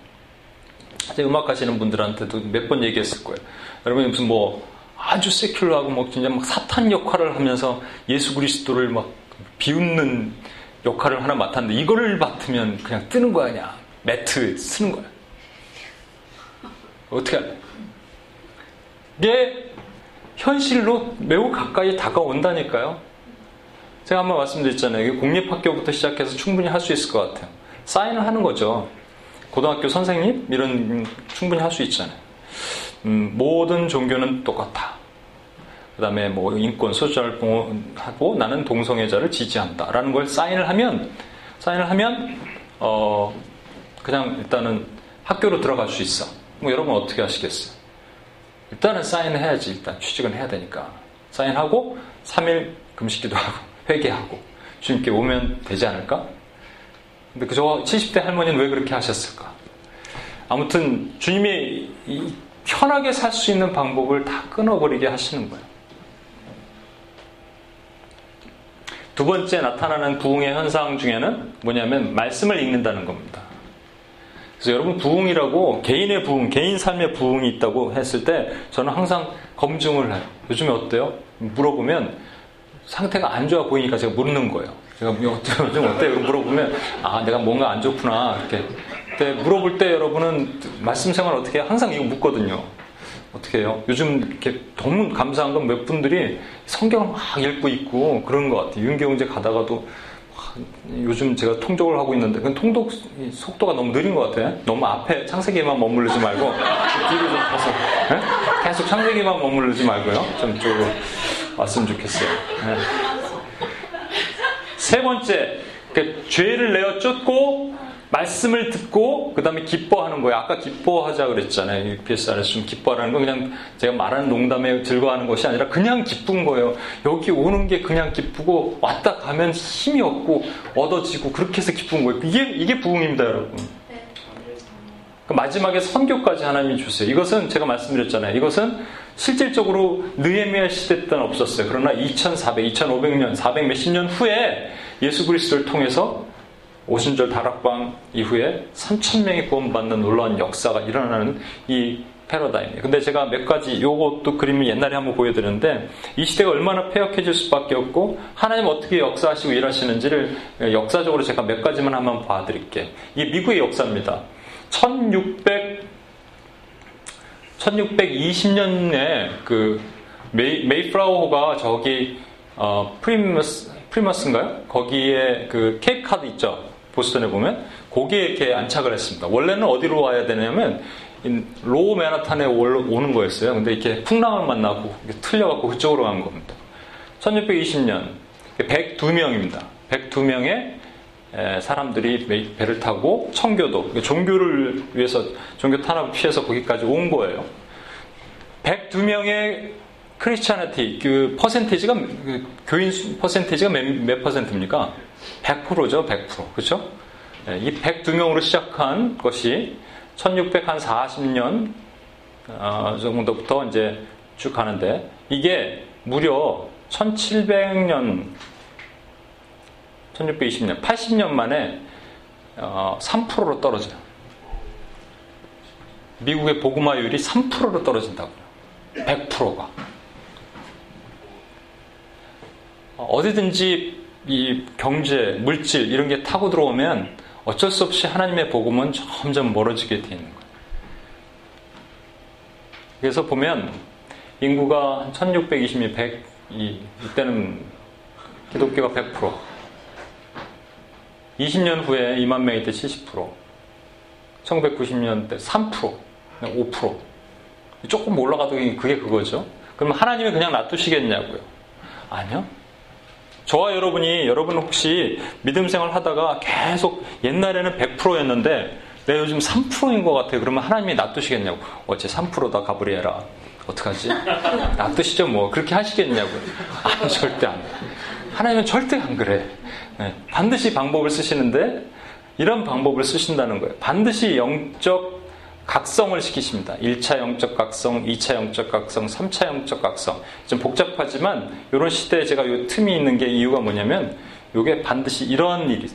음악 하시는 분들한테도 몇 번 얘기했을 거예요. 여러분 무슨 뭐 아주 세큘러하고 뭐 진짜 막 사탄 역할을 하면서 예수 그리스도를 막 비웃는 역할을 하나 맡았는데 이거를 맡으면 그냥 뜨는 거야 그냥 매트 쓰는 거야. 어떻게 할래? 이게 현실로 매우 가까이 다가온다니까요. 제가 한번 말씀드렸잖아요. 공립학교부터 시작해서 충분히 할 수 있을 것 같아요. 사인을 하는 거죠. 고등학교 선생님 이런 충분히 할 수 있잖아요. 음, 모든 종교는 똑같다. 그 다음에 뭐 인권, 소셜 보호하고 나는 동성애자를 지지한다. 라는 걸 사인을 하면, 사인을 하면, 어, 그냥 일단은 학교로 들어갈 수 있어. 뭐 여러분 어떻게 하시겠어요? 일단은 사인을 해야지. 일단 취직은 해야 되니까. 사인하고 3일 금식기도 하고 회개하고 주님께 오면 되지 않을까? 근데 그 저 70대 할머니는 왜 그렇게 하셨을까? 아무튼 주님이 편하게 살 수 있는 방법을 다 끊어버리게 하시는 거예요. 두 번째 나타나는 부흥의 현상 중에는 뭐냐면 말씀을 읽는다는 겁니다. 그래서 여러분 부흥이라고 개인의 부흥, 개인 삶의 부흥이 있다고 했을 때 저는 항상 검증을 해요. 요즘에 어때요? 물어보면 상태가 안 좋아 보이니까 제가 묻는 거예요. 제가 뭐 요즘 어때요? 물어보면 아 내가 뭔가 안 좋구나 이렇게. 근데 물어볼 때 여러분은 말씀 생활 어떻게 해? 항상 이거 묻거든요. 어떻게 해요? 요즘 이렇게 너무 감사한 건 몇 분들이 성경을 막 읽고 있고 그런 것 같아요. 윤경제 가다가도 요즘 제가 통독을 하고 있는데 그 통독 속도가 너무 느린 것 같아. 너무 앞에 창세기만 머무르지 말고 뒤로 좀 가서 네? 계속 창세기만 머무르지 말고요. 좀 이쪽으로 왔으면 좋겠어요. 네. 세 번째, 그 죄를 내어 쫓고 말씀을 듣고 그 다음에 기뻐하는 거예요. 아까 기뻐하자 그랬잖아요. UPS 안에서 좀 기뻐하라는 건 그냥 제가 말하는 농담에 즐거워하는 것이 아니라 그냥 기쁜 거예요. 여기 오는 게 그냥 기쁘고 왔다 가면 힘이 없고 얻어지고 그렇게 해서 기쁜 거예요. 이게 이게 부흥입니다, 여러분. 그 마지막에 선교까지 하나님이 주세요. 이것은 제가 말씀드렸잖아요. 이것은 실질적으로 느헤미야 시대 때는 없었어요. 그러나 2400, 2500년, 400 몇십 년 후에 예수 그리스도를 통해서 오순절 다락방 이후에 3천명이 구원받는 놀라운 역사가 일어나는 이 패러다임이에요. 근데 제가 몇 가지 요것도 그림을 옛날에 한번 보여드렸는데 이 시대가 얼마나 폐역해질 수밖에 없고 하나님 어떻게 역사하시고 일하시는지를 역사적으로 제가 몇 가지만 한번 봐드릴게요. 이게 미국의 역사입니다. 1600 1620년에 그 메이, 메이플라워가 저기 어, 플리머스 플리머스인가요? 거기에 그 케이프 코드 있죠. 보스턴에 보면 거기에 이렇게 안착을 했습니다. 원래는 어디로 와야 되냐면 lower 맨하탄에 오는 거였어요. 근데 이렇게 풍랑을 만나고 틀려갖고 그쪽으로 간 겁니다. 1620년 102명입니다. 102명의 사람들이 배를 타고 청교도, 종교를 위해서 종교 탄압을 피해서 거기까지 온 거예요. 102명의 크리스찬티그 그 퍼센테이지가 그 교인 퍼센테이지가 몇, 몇 퍼센트입니까? 100%죠, 100%. 그렇죠? 이 102명으로 시작한 것이 1640년 어, 정도부터 이제 쭉 가는데 이게 무려 1700년 1620년 80년 만에 어, 3%로 떨어져요. 미국의 보그마율이 3%로 떨어진다고요. 100%가. 어디든지 이 경제, 물질 이런 게 타고 들어오면 어쩔 수 없이 하나님의 복음은 점점 멀어지게 되는 거예요. 그래서 보면 인구가 1620이 100, 이, 이때는 기독교가 100%, 20년 후에 2만 명이 때 70%, 1990년 때 3%, 5%. 조금 올라가도 그게 그거죠. 그러면 하나님이 그냥 놔두시겠냐고요. 아니요. 저와 여러분이 여러분 혹시 믿음 생활 하다가 계속 옛날에는 100%였는데 내가 요즘 3%인 것 같아. 그러면 하나님이 놔두시겠냐고. 어째 3%다 가브리에라. 어떡하지? 놔두시죠 뭐. 그렇게 하시겠냐고요. 아, 절대 안 돼. 하나님은 절대 안 그래. 네, 반드시 방법을 쓰시는데 이런 방법을 쓰신다는 거예요. 반드시 영적 각성을 시키십니다. 1차 영적 각성, 2차 영적 각성, 3차 영적 각성. 좀 복잡하지만 이런 시대에 제가 이 틈이 있는 게 이유가 뭐냐면 이게 반드시 이러한 일이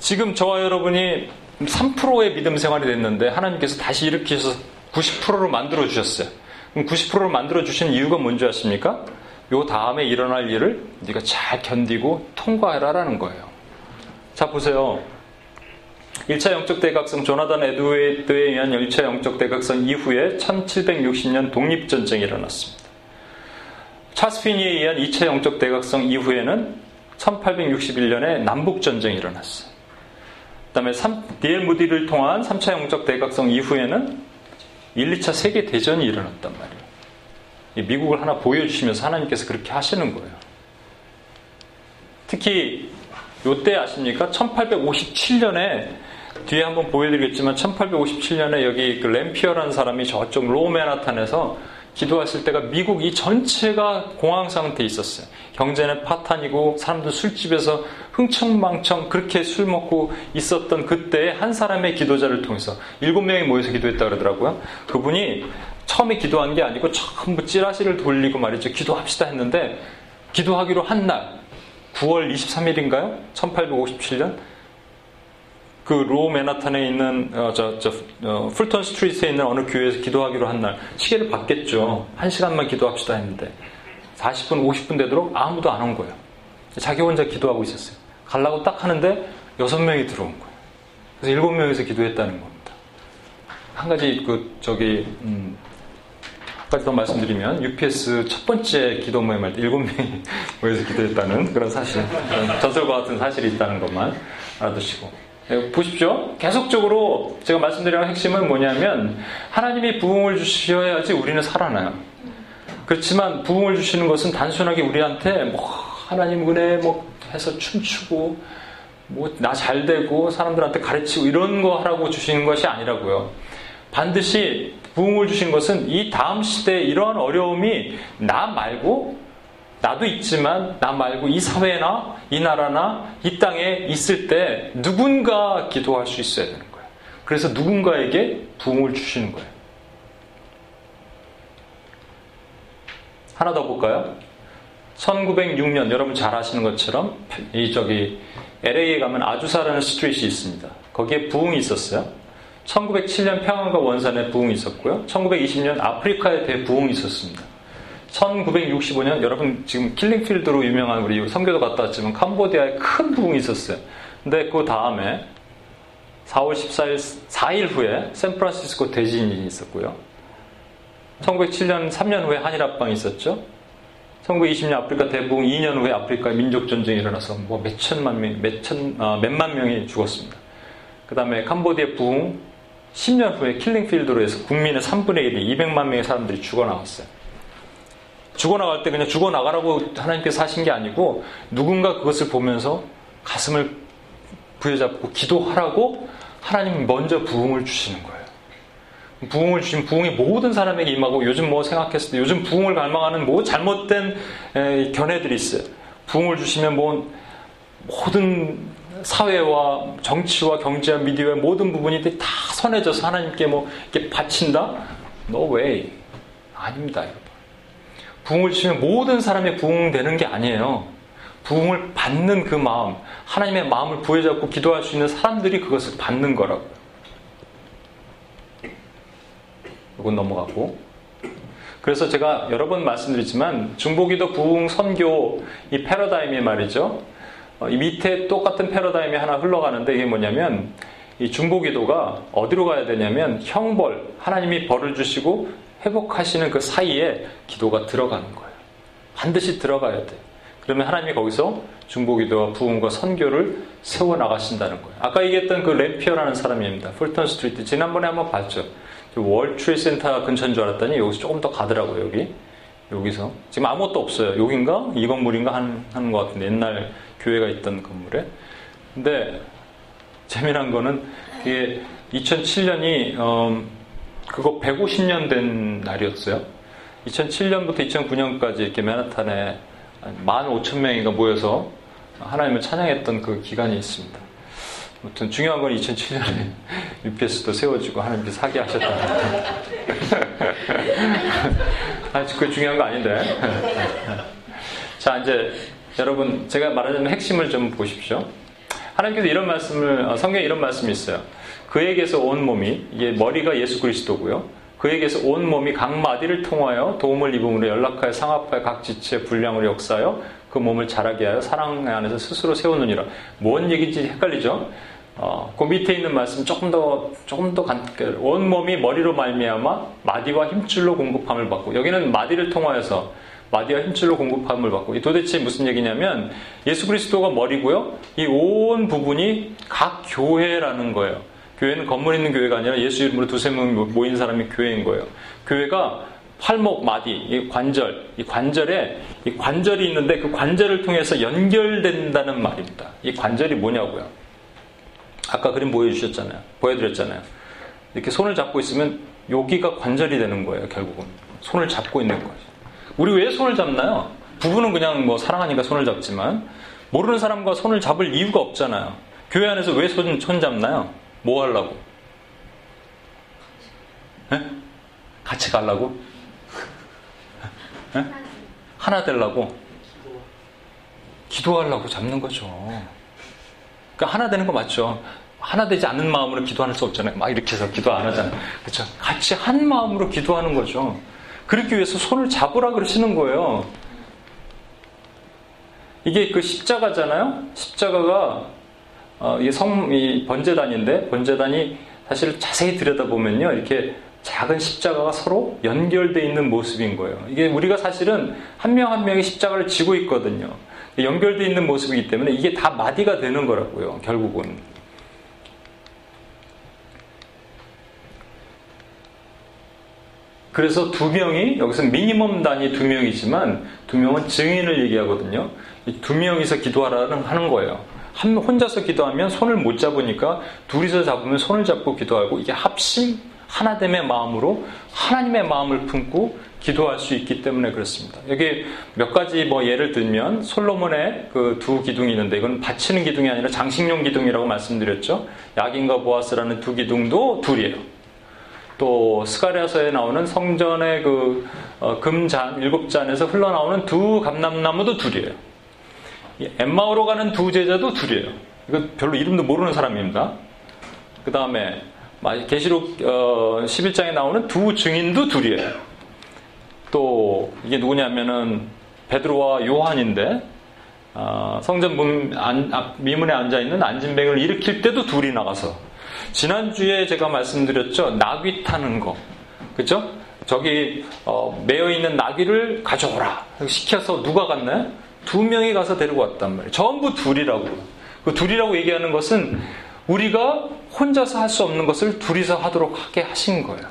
지금 저와 여러분이 3%의 믿음 생활이 됐는데 하나님께서 다시 일으키셔서 90%로 만들어 주셨어요. 그럼 90%로 만들어 주신 이유가 뭔지 아십니까? 요 다음에 일어날 일을 네가 잘 견디고 통과해라라는 거예요. 자 보세요. 1차 영적 대각성 조나단 에드웨이드에 의한 1차 영적 대각성 이후에 1760년 독립 전쟁이 일어났습니다. 차스 피니에 의한 2차 영적 대각성 이후에는 1861년에 남북 전쟁이 일어났어요. 그다음에 디엘 무디를 통한 3차 영적 대각성 이후에는 1, 2차 세계 대전이 일어났단 말이에요. 미국을 하나 보여주시면서 하나님께서 그렇게 하시는 거예요. 특히 요때 아십니까? 1857년에 뒤에 한번 보여드리겠지만 1857년에 여기 그 램피어라는 사람이 저쪽 로메나탄에서 기도했을 때가 미국 이 전체가 공황 상태에 있었어요. 경제는 파탄이고 사람들 술집에서 흥청망청 그렇게 술 먹고 있었던 그때 한 사람의 기도자를 통해서 일곱 명이 모여서 기도했다 그러더라고요. 그분이 처음에 기도한 게 아니고 전부 찌라시를 돌리고 말이죠. 기도합시다 했는데 기도하기로 한 날 9월 23일인가요? 1857년 그 lower 맨하탄에 있는 어, 저, 저 어, 풀턴 스트리트에 있는 어느 교회에서 기도하기로 한 날 시계를 봤겠죠. 한 시간만 기도합시다 했는데 40분, 50분 되도록 아무도 안 온 거예요. 자기 혼자 기도하고 있었어요. 갈라고 딱 하는데 여섯 명이 들어온 거예요. 그래서 일곱 명에서 기도했다는 겁니다. 한 가지 그 저기 음, 한 가지 더 말씀드리면 UPS 첫 번째 기도 모임 할 때 일곱 명이 모여서 기도했다는 그런 사실, 그런 전설과 같은 사실이 있다는 것만 알아두시고. 네, 보십시오. 계속적으로 제가 말씀드리는 핵심은 뭐냐면 하나님이 부흥을 주셔야지 우리는 살아나요. 그렇지만 부흥을 주시는 것은 단순하게 우리한테 뭐 하나님 은혜 뭐 해서 춤추고 뭐 나 잘 되고 사람들한테 가르치고 이런 거 하라고 주시는 것이 아니라고요. 반드시 부흥을 주신 것은 이 다음 시대에 이러한 어려움이 나 말고 나도 있지만 나 말고 이 사회나 이 나라나 이 땅에 있을 때 누군가 기도할 수 있어야 되는 거예요. 그래서 누군가에게 부흥을 주시는 거예요. 하나 더 볼까요? 1906년 여러분 잘 아시는 것처럼 이 저기 LA에 가면 아주사라는 스트리트이 있습니다. 거기에 부흥이 있었어요. 1907년 평안과 원산에 부흥이 있었고요. 1920년 아프리카에 대부흥이 있었습니다. 1965년 여러분 지금 킬링필드로 유명한 우리 선교도 갔다 왔지만 캄보디아에 큰 부흥이 있었어요. 근데 그 다음에 4월 14일 4일 후에 샌프란시스코 대지진이 있었고요. 1907년 3년 후에 한일 합방이 있었죠. 1920년 아프리카 대부흥 2년 후에 아프리카 민족 전쟁이 일어나서 뭐 몇천만 명, 몇천 아, 몇만 명이 죽었습니다. 그 다음에 캄보디아 부흥 10년 후에 킬링필드로 해서 국민의 3분의 1이 200만 명의 사람들이 죽어나갔어요. 죽어나갈 때 그냥 죽어나가라고 하나님께서 하신 게 아니고 누군가 그것을 보면서 가슴을 부여잡고 기도하라고 하나님 먼저 부흥을 주시는 거예요. 부흥을 주신 부흥이 모든 사람에게 임하고 요즘 뭐 생각했을 때 요즘 부흥을 갈망하는 뭐 잘못된 견해들이 있어요. 부흥을 주시면 뭐 모든 사회와 정치와 경제와 미디어의 모든 부분이 다 선해져서 하나님께 뭐 이렇게 바친다? No way. 아닙니다. 부흥을 주시면 모든 사람이 부흥되는 게 아니에요. 부흥을 받는 그 마음, 하나님의 마음을 부여잡고 기도할 수 있는 사람들이 그것을 받는 거라고요. 이건 넘어가고. 그래서 제가 여러 번 말씀드리지만 중보기도 부흥 선교 이 패러다임이 말이죠. 어, 이 밑에 똑같은 패러다임이 하나 흘러가는데 이게 뭐냐면 이 중보기도가 어디로 가야 되냐면 형벌 하나님이 벌을 주시고 회복하시는 그 사이에 기도가 들어가는 거예요. 반드시 들어가야 돼. 그러면 하나님이 거기서 중보기도와 부흥과 선교를 세워 나가신다는 거예요. 아까 얘기했던 그 램피어라는 사람입니다. 풀턴 스트리트 지난번에 한번 봤죠. 월트리 센터 근처인 줄 알았더니 여기서 조금 더 가더라고요. 여기 여기서 지금 아무것도 없어요. 여긴가 이 건물인가 하는 것 같은데 옛날 교회가 있던 건물에. 근데 재미난 거는 그게 2007년이 그거 150년 된 날이었어요. 2007년부터 2009년까지 이렇게 맨하탄에 15,000명인가 모여서 하나님을 찬양했던 그 기간이 있습니다. 아무튼 중요한 건 2007년에 UPS도 세워지고 하나님께서 사게 하셨다. 아, 그게 중요한 거 아닌데. 자, 이제 여러분, 제가 말하자면 핵심을 좀 보십시오. 하나님께서 이런 말씀을, 어, 성경에 이런 말씀이 있어요. 그에게서 온 몸이 이게 머리가 예수 그리스도고요. 그에게서 온 몸이 각 마디를 통하여 도움을 입음으로 연락하여 상합하여 각 지체의 분량을 역사하여 그 몸을 자라게 하여 사랑 안에서 스스로 세우느니라. 뭔 얘기인지 헷갈리죠? 어, 그 밑에 있는 말씀 조금 더 조금 더 간, 온 몸이 머리로 말미암아 마디와 힘줄로 공급함을 받고 여기는 마디를 통하여서 마디와 힘줄로 공급함을 받고 이 도대체 무슨 얘기냐면 예수 그리스도가 머리고요. 이 온 부분이 각 교회라는 거예요. 교회는 건물 있는 교회가 아니라 예수 이름으로 두세 명 모인 사람이 교회인 거예요. 교회가 팔목, 마디, 이 관절, 이 관절에 이 관절이 있는데 그 관절을 통해서 연결된다는 말입니다. 이 관절이 뭐냐고요? 아까 그림 보여주셨잖아요. 보여드렸잖아요. 이렇게 손을 잡고 있으면 여기가 관절이 되는 거예요. 결국은 손을 잡고 있는 거죠. 우리 왜 손을 잡나요? 부부는 그냥 뭐 사랑하니까 손을 잡지만 모르는 사람과 손을 잡을 이유가 없잖아요. 교회 안에서 왜 손, 손 잡나요? 뭐 하려고? 네? 같이 가려고? 네? 하나 되려고? 기도하려고 잡는 거죠. 그러니까 하나 되는 거 맞죠? 하나 되지 않는 마음으로 기도할 수 없잖아요. 막 이렇게 해서 기도 안 하잖아요. 그렇죠? 같이 한 마음으로 기도하는 거죠. 그렇기 위해서 손을 잡으라 그러시는 거예요. 이게 그 십자가잖아요. 십자가가 어, 이게 성, 이 번제단인데 번제단이 사실 자세히 들여다보면요. 이렇게 작은 십자가가 서로 연결되어 있는 모습인 거예요. 이게 우리가 사실은 한 명한 명이 십자가를 지고 있거든요. 연결되어 있는 모습이기 때문에 이게 다 마디가 되는 거라고요. 결국은. 그래서 두 명이 여기서 미니멈 단위 두 명이지만 두 명은 증인을 얘기하거든요. 두 명이서 기도하라는 하는 거예요. 한 혼자서 기도하면 손을 못 잡으니까 둘이서 잡으면 손을 잡고 기도하고 이게 합심 하나됨의 마음으로 하나님의 마음을 품고 기도할 수 있기 때문에 그렇습니다. 여기 몇 가지 뭐 예를 들면 솔로몬의 그 두 기둥이 있는데 이건 바치는 기둥이 아니라 장식용 기둥이라고 말씀드렸죠. 야긴과 보아스라는 두 기둥도 둘이에요. 또 스가랴서에 나오는 성전의 그 어, 금잔 일곱 잔에서 흘러나오는 두 감람나무도 둘이에요. 엠마오로 가는 두 제자도 둘이에요. 이거 별로 이름도 모르는 사람입니다. 그 다음에 계시록 11장에 어, 나오는 두 증인도 둘이에요. 또 이게 누구냐면은 베드로와 요한인데 어, 성전 미문에 앉아 있는 안진뱅을 일으킬 때도 둘이 나가서 지난주에 제가 말씀드렸죠 나귀 타는 거 그죠? 저기 어, 매여 있는 나귀를 가져오라 시켜서 누가 갔나요? 두 명이 가서 데리고 왔단 말이에요. 전부 둘이라고. 그 둘이라고 얘기하는 것은 우리가 혼자서 할 수 없는 것을 둘이서 하도록 하게 하신 거예요.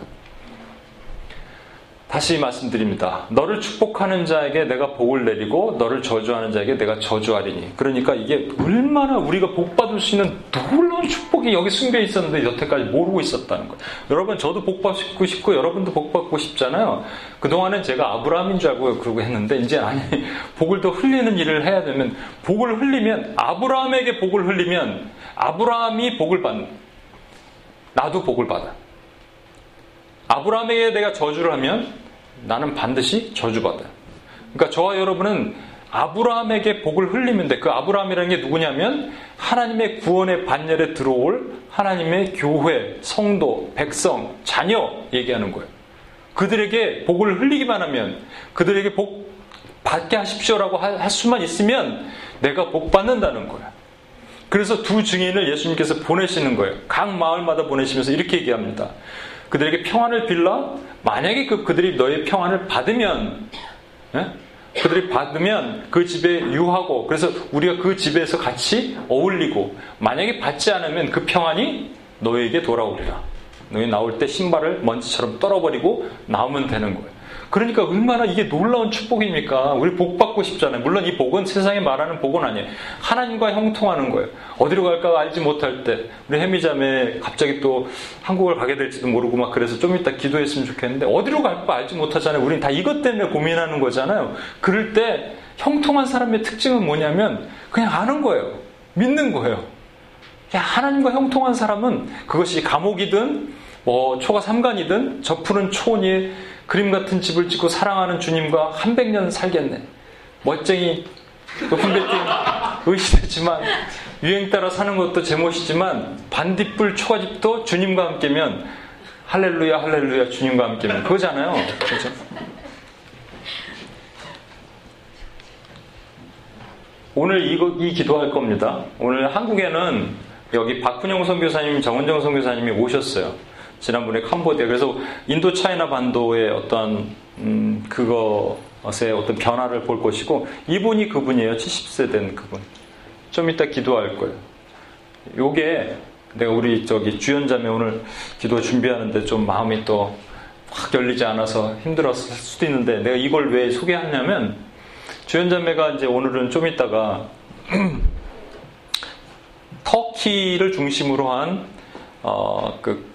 다시 말씀드립니다. 너를 축복하는 자에게 내가 복을 내리고 너를 저주하는 자에게 내가 저주하리니. 그러니까 이게 얼마나 우리가 복 받을 수 있는 놀라운 축복이 여기 숨겨 있었는데 여태까지 모르고 있었다는 거예요. 여러분 저도 복 받고 싶고 여러분도 복 받고 싶잖아요. 그동안은 제가 아브라함인 줄 알고 그러고 했는데 이제 아니 복을 더 흘리는 일을 해야 되면 복을 흘리면 아브라함에게 복을 흘리면 아브라함이 복을 받는 나도 복을 받아. 아브라함에게 내가 저주를 하면 나는 반드시 저주받아요. 그러니까 저와 여러분은 아브라함에게 복을 흘리면 돼. 그 아브라함이라는 게 누구냐면 하나님의 구원의 반열에 들어올 하나님의 교회, 성도, 백성, 자녀 얘기하는 거예요. 그들에게 복을 흘리기만 하면 그들에게 복 받게 하십시오라고 할 수만 있으면 내가 복 받는다는 거예요. 그래서 두 증인을 예수님께서 보내시는 거예요. 각 마을마다 보내시면서 이렇게 얘기합니다. 그들에게 평안을 빌라 만약에 그, 그들이 너의 평안을 받으면 예? 그들이 받으면 그 집에 유하고 그래서 우리가 그 집에서 같이 어울리고 만약에 받지 않으면 그 평안이 너에게 돌아오리라. 너희 나올 때 신발을 먼지처럼 떨어버리고 나오면 되는 거예요. 그러니까 얼마나 이게 놀라운 축복입니까? 우리 복 받고 싶잖아요. 물론 이 복은 세상에 말하는 복은 아니에요. 하나님과 형통하는 거예요. 어디로 갈까 알지 못할 때 우리 해미자매 갑자기 또 한국을 가게 될지도 모르고 막 그래서 좀 이따 기도했으면 좋겠는데 어디로 갈까 알지 못하잖아요. 우린 다 이것 때문에 고민하는 거잖아요. 그럴 때 형통한 사람의 특징은 뭐냐면 그냥 아는 거예요. 믿는 거예요. 하나님과 형통한 사람은 그것이 감옥이든 뭐 초가 삼간이든 저 푸른 초원이 그림 같은 집을 짓고 사랑하는 주님과 한백년 살겠네. 멋쟁이 높은 빌딩 의시되지만 유행 따라 사는 것도 제멋이지만 반딧불 초가집도 주님과 함께면 할렐루야 할렐루야 주님과 함께면 그거잖아요. 그렇죠? 오늘 이거, 이 기도할 겁니다. 오늘 한국에는 여기 박훈영 선교사님, 정은정 선교사님이 오셨어요. 지난번에 캄보디아 그래서 인도 차이나 반도의 어떤 음, 그거 것의 어떤 변화를 볼 것이고 이분이 그분이에요. 70세 된 그분. 좀 이따 기도할 거예요. 요게 내가 우리 저기 주연자매 오늘 기도 준비하는데 좀 마음이 또 확 열리지 않아서 힘들었을 수도 있는데 내가 이걸 왜 소개하냐면 주연자매가 이제 오늘은 좀 이따가 터키를 중심으로 한 어, 그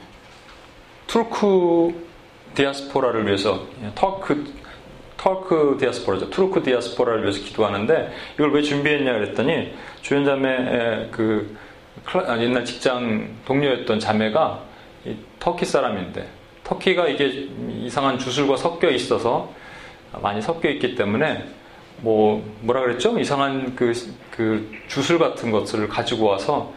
투르크 디아스포라를 위해서 터크 터크 디아스포라죠. 투르크 디아스포라를 위해서 기도하는데 이걸 왜 준비했냐 그랬더니 주연자매 그 아, 옛날 직장 동료였던 자매가 터키 사람인데 터키가 이게 이상한 주술과 섞여 있어서 많이 섞여 있기 때문에 뭐 뭐라 그랬죠? 이상한 그, 그 주술 같은 것을 가지고 와서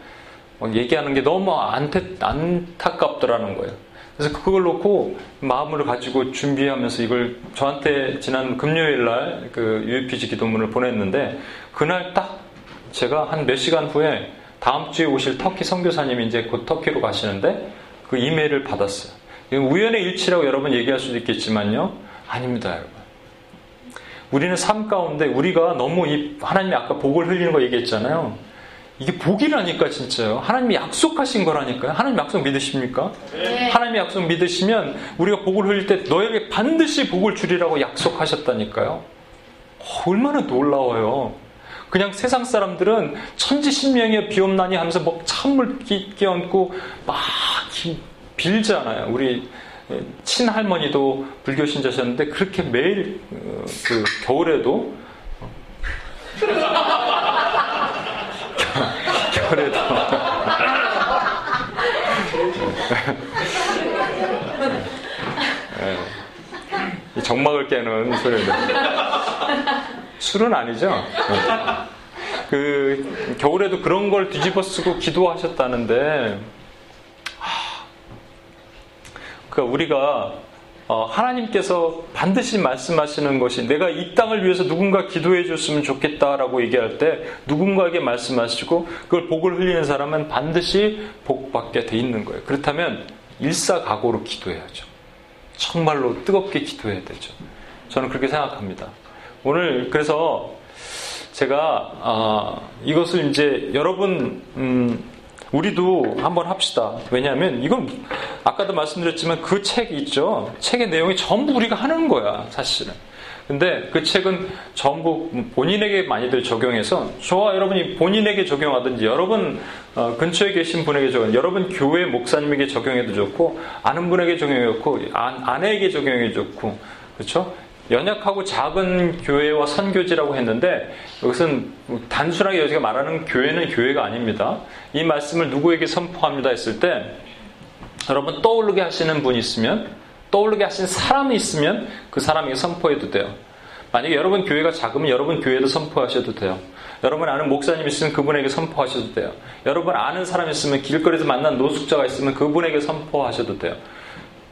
얘기하는 게 너무 안타, 안타깝더라는 거예요. 그래서 그걸 놓고 마음을 가지고 준비하면서 이걸 저한테 지난 금요일 날그 UPG 기도문을 보냈는데 그날 딱 제가 한 몇 시간 후에 다음 주에 오실 터키 선교사님이 이제 곧 터키로 가시는데 그 이메일을 받았어요. 우연의 일치라고 여러분 얘기할 수도 있겠지만요. 아닙니다, 여러분. 우리는 삶 가운데 우리가 너무 이 하나님이 아까 복을 흘리는 거 얘기했잖아요. 이게 복이라니까 진짜요. 하나님이 약속하신 거라니까요. 하나님 약속 믿으십니까? 네. 하나님이 약속 믿으시면 우리가 복을 흘릴 때 너에게 반드시 복을 주리라고 약속하셨다니까요. 어, 얼마나 놀라워요. 그냥 세상 사람들은 천지신명에 비옵나니 하면서 뭐 찬물 끼얹고 막 빌잖아요. 우리 친할머니도 불교 신자셨는데 그렇게 매일 어, 그 겨울에도 네. 정막을 깨는 소리를 술은 아니죠. 그 겨울에도 그런 걸 뒤집어 쓰고 기도하셨다는데 그러니까 우리가 어, 하나님께서 반드시 말씀하시는 것이 내가 이 땅을 위해서 누군가 기도해 줬으면 좋겠다라고 얘기할 때 누군가에게 말씀하시고 그걸 복을 흘리는 사람은 반드시 복받게 돼 있는 거예요. 그렇다면 일사각오로 기도해야죠. 정말로 뜨겁게 기도해야 되죠. 저는 그렇게 생각합니다. 오늘 그래서 제가 어, 이것을 이제 여러분 음, 우리도 한번 합시다. 왜냐하면 이건 아까도 말씀드렸지만 그 책이 있죠. 책의 내용이 전부 우리가 하는 거야, 사실은. 근데 그 책은 전부 본인에게 많이들 적용해서 저와 여러분이 본인에게 적용하든지 여러분 어, 근처에 계신 분에게 적용, 여러분 교회 목사님에게 적용해도 좋고 아는 분에게 적용해 좋고 아내에게 적용해 좋고 그렇죠? 연약하고 작은 교회와 선교지라고 했는데 이것은 단순하게 여기가 말하는 교회는 교회가 아닙니다. 이 말씀을 누구에게 선포합니다 했을 때 여러분 떠오르게 하시는 분이 있으면 떠오르게 하신 사람이 있으면 그 사람에게 선포해도 돼요. 만약에 여러분 교회가 작으면 여러분 교회도 선포하셔도 돼요. 여러분 아는 목사님 있으면 그분에게 선포하셔도 돼요. 여러분 아는 사람 있으면 길거리에서 만난 노숙자가 있으면 그분에게 선포하셔도 돼요.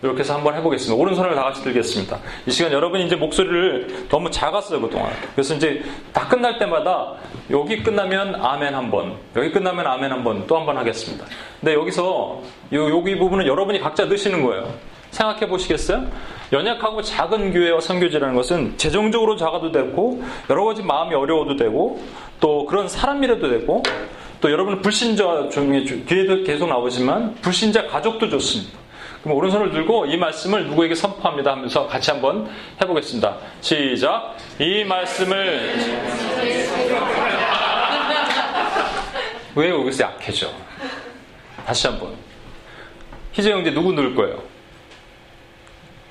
이렇게 해서 한번 해보겠습니다. 오른손을 다 같이 들겠습니다. 이 시간 여러분 이제 목소리를 너무 작았어요, 그동안. 그래서 이제 다 끝날 때마다 여기 끝나면 아멘 한 번, 여기 끝나면 아멘 한 번, 또 한 번 하겠습니다. 근데 여기서 요, 여기 부분은 여러분이 각자 넣으시는 거예요. 생각해 보시겠어요? 연약하고 작은 교회와 선교지라는 것은 재정적으로 작아도 되고 여러 가지 마음이 어려워도 되고 또 그런 사람이라도 되고 또 여러분 불신자 중에 뒤에도 계속 나오지만 불신자 가족도 좋습니다. 그럼 오른손을 들고 이 말씀을 누구에게 선포합니다 하면서 같이 한번 해보겠습니다. 시작. 이 말씀을 왜 여기서 약해져? 다시 한번. 희재 형제 누구 넣을 거예요?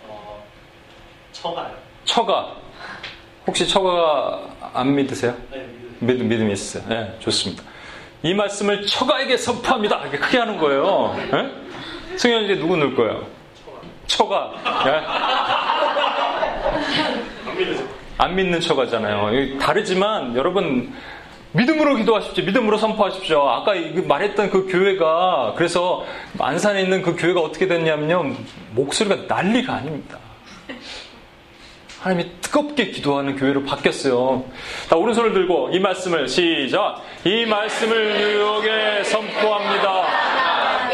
어, 처가요. 처가. 혹시 처가가 안 믿으세요? 네, 믿음, 믿음이 있어요. 네, 좋습니다. 이 말씀을 처가에게 선포합니다. 이렇게 크게 하는 거예요. 네? 승현 이제 누구 넣을 거예요? 처가. 안 믿는 처가잖아요. 다르지만 여러분 믿음으로 기도하십시오. 믿음으로 선포하십시오. 아까 말했던 그 교회가 그래서 안산에 있는 그 교회가 어떻게 됐냐면요. 목소리가 난리가 아닙니다. 하나님이 뜨겁게 기도하는 교회로 바뀌었어요. 자, 오른손을 들고 이 말씀을 시작. 이 말씀을 뉴욕에 선포합니다.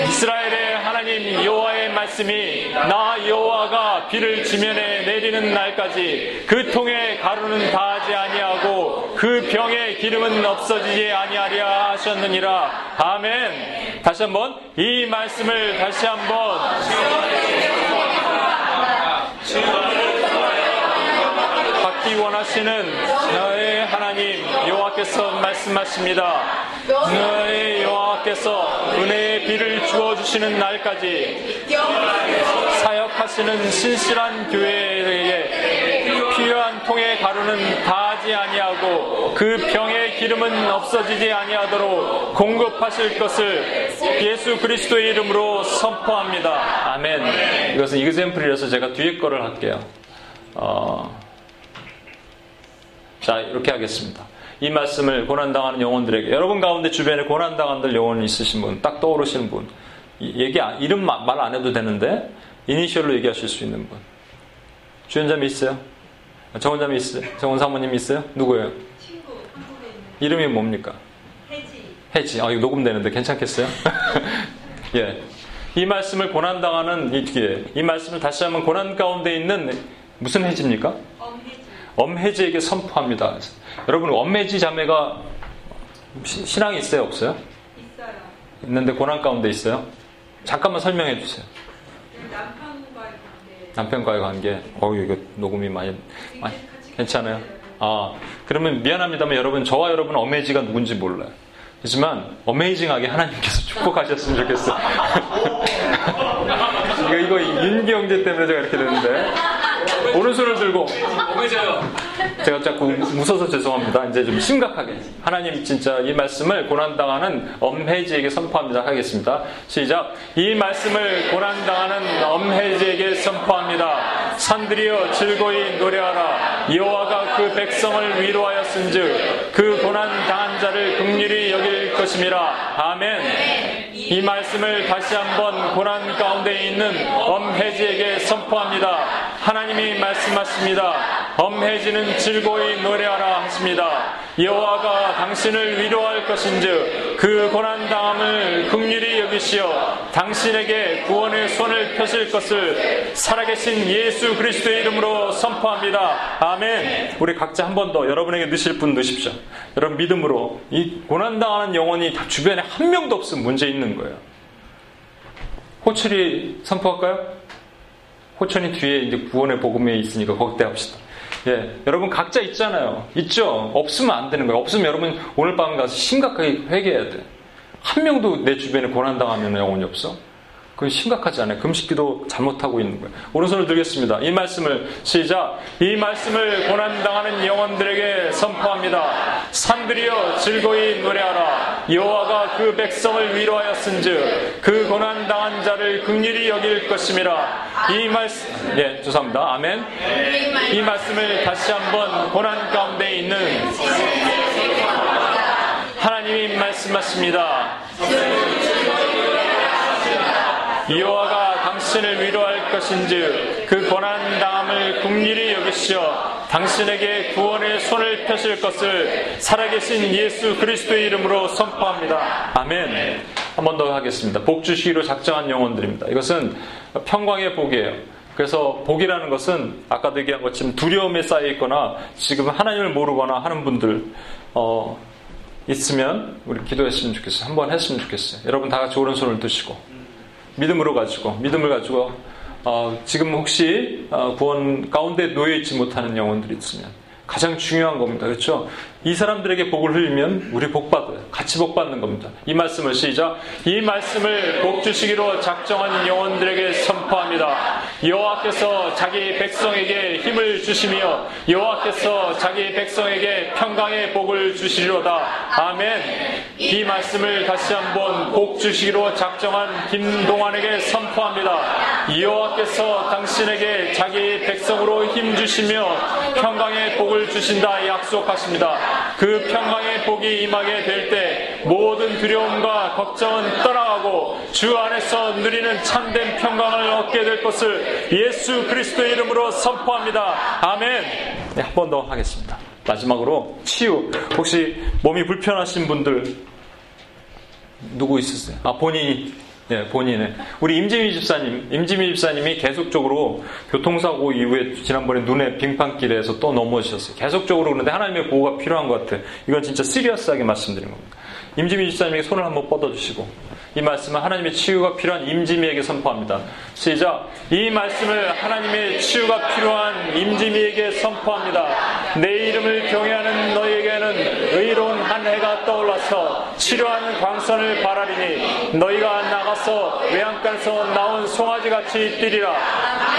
이스라엘의 하나님 여호와의 말씀이 나 여호와가 비를 지면에 내리는 날까지 그 통에 가루는 다하지 아니하고 그 병의 기름은 없어지지 아니하리라 하셨느니라. 아멘. 다시 한번 이 말씀을 다시 한번 받기 원하시는 너의 하나님 여호와께서 말씀하십니다. 너의 여호와께서 은혜의 비를 주어 주시는 날까지 사역하시는 신실한 교회에게 필요한 통의 가루는 다하지 아니하고 그 병의 기름은 없어지지 아니하도록 공급하실 것을 예수 그리스도의 이름으로 선포합니다. 아멘. 이것은 이그샘플이라서 제가 뒤에 거를 할게요. 어... 자, 이렇게 하겠습니다. 이 말씀을 고난당하는 영혼들에게 여러분 가운데 주변에 고난당한들 영혼 있으신 분, 딱 떠오르시는 분, 얘기 이름 말 안 해도 되는데 이니셜로 얘기하실 수 있는 분. 주연자매 있어요? 정원자매 있어요? 정원 사모님 있어요? 누구예요? 친구 이름이 뭡니까? 해지 해지. 아, 이거 녹음되는데 괜찮겠어요? 예. 이 말씀을 고난당하는 이 뒤에 이 말씀을 다시 한번 고난 가운데 있는 무슨 해지입니까? 엄해지 엄해지에게 선포합니다. 여러분 엄해지 자매가 시- 신앙이 있어요, 없어요? 있어요. 있는데 고난 가운데 있어요? 잠깐만 설명해 주세요. 남편과의 관계 남편과의 관계. 어우 이거 녹음이 많이, 많이 괜찮아요. 아 그러면 미안합니다만 여러분 저와 여러분 어메이지가 누군지 몰라요. 하지만 어메이징하게 하나님께서 축복하셨으면 좋겠어요. 이거 이거 윤경제 때문에 제가 이렇게 되는데 오른손을 들고 제가 자꾸 웃어서 죄송합니다. 이제 좀 심각하게 하나님 진짜 이 말씀을 고난당하는 엄해지에게 선포합니다. 하겠습니다. 시작. 이 말씀을 고난당하는 엄해지에게 선포합니다. 산들이여 즐거이 노래하라. 여호와가 그 백성을 위로하였은즉 그 고난 당한 자를 극률히 여길 것임이라. 아멘. 이 말씀을 다시 한번 고난 가운데 있는 엄해지에게 선포합니다. 하나님이 말씀하십니다. 엄해지는 즐거이 노래하라 하십니다. 여호와가 당신을 위로할 것인즉 그 고난 당함을 극률히 여기시어 당신에게 구원의 손을 펴실 것을 살아계신 예수 그리스도의 이름으로 선포합니다. 아멘. 우리 각자 한 번 더 여러분에게 넣으실 분 넣으십시오. 여러분 믿음으로 이 고난 당하는 영혼이 다 주변에 한 명도 없으면 문제 있는 거예요. 호출이 선포할까요? 호천이 뒤에 이제 구원의 복음에 있으니까 거기때 합시다. 예, 여러분 각자 있잖아요. 있죠? 없으면 안 되는 거예요. 없으면 여러분 오늘 밤 가서 심각하게 회개해야 돼. 한 명도 내 주변에 고난당하면 영혼이 없어? 그건 심각하지 않아요. 금식기도 잘못하고 있는 거예요. 오른손을 들겠습니다. 이 말씀을 시작. 이 말씀을 고난당하는 영혼들에게 선포합니다. 산들이여 즐거이 노래하라. 여호와가 그 백성을 위로하였은즉 그 고난당한 자를 극률히 여길 것임이라. 이 말씀, 예, 죄송합니다. 아멘. 이 말씀을 다시 한번 고난 가운데 있는 하나님이 말씀하십니다. 여호와가 당신을 위로할 것인즉 그 고난 당함을 국리히 여기시어 당신에게 구원의 손을 펴실 것을 살아계신 예수 그리스도의 이름으로 선포합니다. 아멘. 한 번 더 하겠습니다. 복 주시기로 작정한 영혼들입니다. 이것은 평광의 복이에요. 그래서 복이라는 것은 아까도 얘기한 것처럼 두려움에 쌓여 있거나 지금 하나님을 모르거나 하는 분들 어, 있으면 우리 기도했으면 좋겠어요. 한번 했으면 좋겠어요. 여러분 다 같이 오른손을 드시고 믿음으로 가지고 믿음을 가지고 어, 지금 혹시 어, 구원 가운데 놓여 있지 못하는 영혼들이 있으면 가장 중요한 겁니다. 그렇죠? 이 사람들에게 복을 흘리면 우리 복 받아요. 같이 복 받는 겁니다. 이 말씀을 시작. 이 말씀을 복 주시기로 작정한 영혼들에게 선포합니다. 여호와께서 자기 백성에게 힘을 주시며 여호와께서 자기 백성에게 평강의 복을 주시리로다. 아멘. 이 말씀을 다시 한번 복 주시기로 작정한 김동환에게 선포합니다. 여호와께서 당신에게 자기 백성으로 힘 주시며 평강의 복을 주신다 약속하십니다. 그 평강의 복이 임하게 될 때 모든 두려움과 걱정은 떠나가고 주 안에서 누리는 참된 평강을 얻게 될 것을 예수 그리스도의 이름으로 선포합니다. 아멘. 네, 한 번 더 하겠습니다. 마지막으로 치유. 혹시 몸이 불편하신 분들 누구 있으세요? 아 본인이 예, 본인의. 우리 임지미 집사님, 임지미 집사님이 계속적으로 교통사고 이후에 지난번에 눈에 빙판길에서 또 넘어지셨어요. 계속적으로 그런데 하나님의 보호가 필요한 것 같아요. 이건 진짜 시리어스하게 말씀드린 겁니다. 임지미 집사님에게 손을 한번 뻗어주시고 이 말씀은 하나님의 치유가 필요한 임지미에게 선포합니다. 시작. 이 말씀을 하나님의 치유가 필요한 임지미에게 선포합니다. 내 이름을 경외하는 너에게는 의로운 한 해가 떠올라서 치료하는 광선을 바라리니 너희가 나가서 외양간에서 나온 송아지 같이 뛰리라.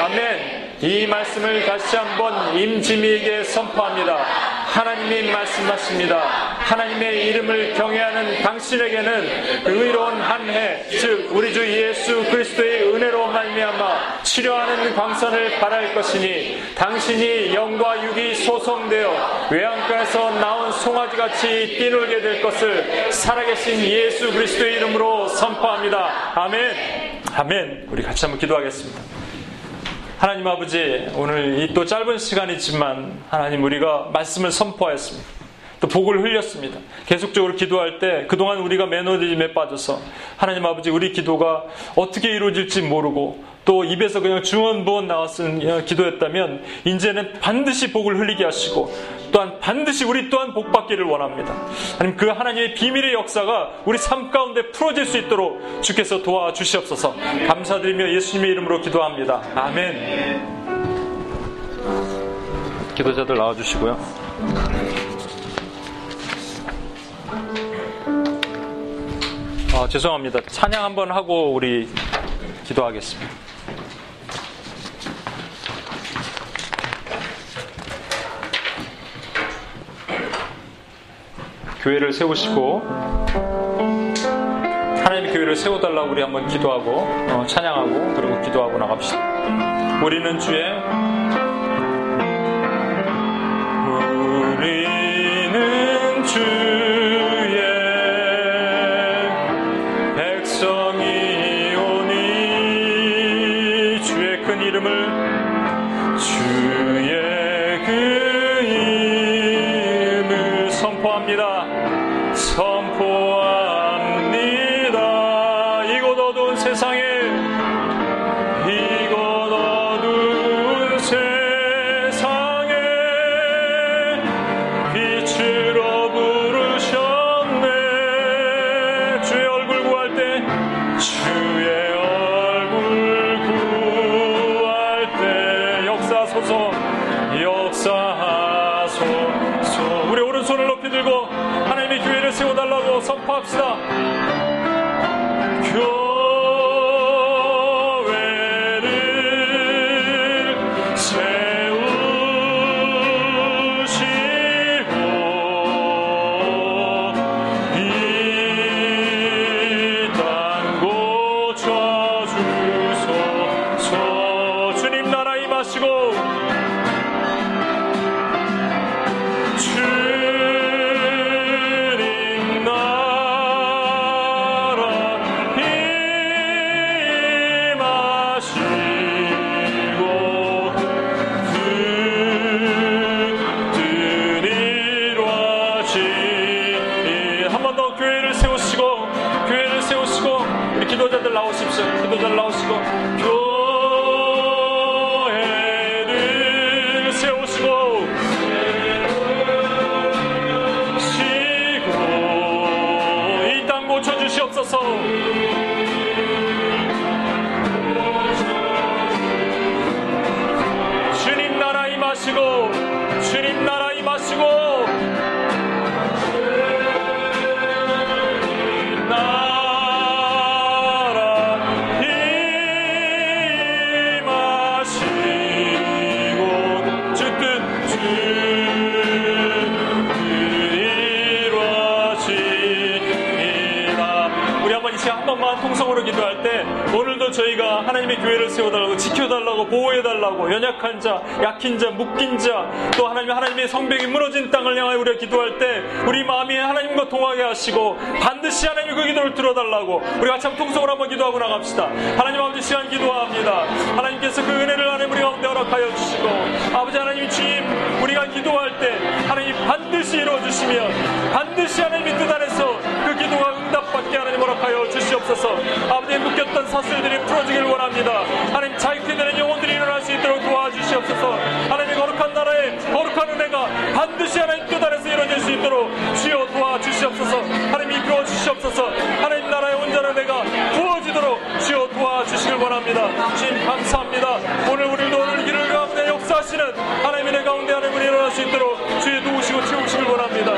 아멘. 이 말씀을 다시 한번 임지미에게 선포합니다. 하나님이 말씀하십니다. 하나님의 이름을 경외하는 당신에게는 의로운 한 해, 즉 우리 주 예수 그리스도의 은혜로 말미암아 치료하는 광선을 바랄 것이니 당신이 영과 육이 소송되어 외양가에서 나온 송아지 같이 뛰놀게 될 것을 살아계신 예수 그리스도의 이름으로 선포합니다. 아멘. 아멘. 우리 같이 한번 기도하겠습니다. 하나님 아버지, 오늘 이 또 짧은 시간이지만 하나님 우리가 말씀을 선포하였습니다. 또 복을 흘렸습니다. 계속적으로 기도할 때 그동안 우리가 매너리즘에 빠져서 하나님 아버지 우리 기도가 어떻게 이루어질지 모르고 또 입에서 그냥 중언부언 나왔은 기도였다면 이제는 반드시 복을 흘리게 하시고 또한 반드시 우리 또한 복 받기를 원합니다. 하나님 그 하나님의 비밀의 역사가 우리 삶 가운데 풀어질 수 있도록 주께서 도와주시옵소서 감사드리며 예수님의 이름으로 기도합니다. 아멘. 기도자들 나와 주시고요. 아, 죄송합니다. 찬양 한번 하고 우리 기도하겠습니다. 교회를 세우시고 하나님의 교회를 세워달라고 우리 한번 기도하고 어, 찬양하고 그리고 기도하고 나갑시다. 우리는 주의 보호해달라고 연약한 자 약힌 자 묶인 자 또 하나님 하나님의 성벽이 무너진 땅을 향하여 우리가 기도할 때 우리 마음이 하나님과 동하게 하시고 반드시 하나님의 그 기도를 들어달라고 우리 같이 한번 통성으로 한번 기도하고 나갑시다. 하나님 아버지 시간 기도합니다. 하나님께서 그 은혜를 하나님 우리 가 허락하여 주시고 아버지 하나님 주님 우리가 기도할 때 하나님 반드시 이루어 주시면 반드시 하나님의 뜻 안에서 그 기도가 응답받게 하나님 허락하여 주시옵소서 아버지 묶였던 사슬들이 풀어지길 원합니다. 하나님 자유케 되는 영혼들이 일어날 수 있도록 도와주시옵소서. 하나님 거룩한 나라의 거룩한 은혜가 반드시 하나님 뜻 안에서 이루어질 수 있도록 주여 도와주시옵소서. 하나님 이끌어 주시옵소서. 하나님 나라의 온전한 은혜가 도와주시길 원합니다. 주님 감사합니다. 오늘 우리도 오늘 길을 가운데 역사하시는 하나님의 내 가운데 하나님을 일어날 수 있도록 주의 도우시고 채우시길 원합니다.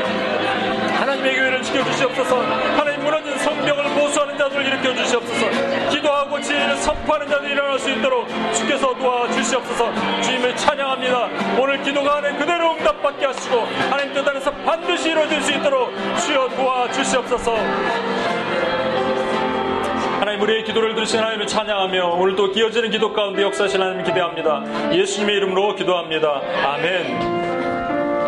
하나님의 교회를 지켜주시옵소서 하나님 무너진 성경을 보수하는 자들을 일으켜 주시옵소서 기도하고 진리를 선포하는 자들이 일어날 수 있도록 주께서 도와주시옵소서 주님을 찬양합니다 오늘 기도가 안에 그대로 응답받게 하시고 하나님 뜻 안에서 반드시 이루어질 수 있도록 주여 도와주시옵소서 우리의 기도를 들으신 하나님을 찬양하며 오늘도 기어지는 기도 가운데 역사하신 하나님을 기대합니다. 예수님의 이름으로 기도합니다. 아멘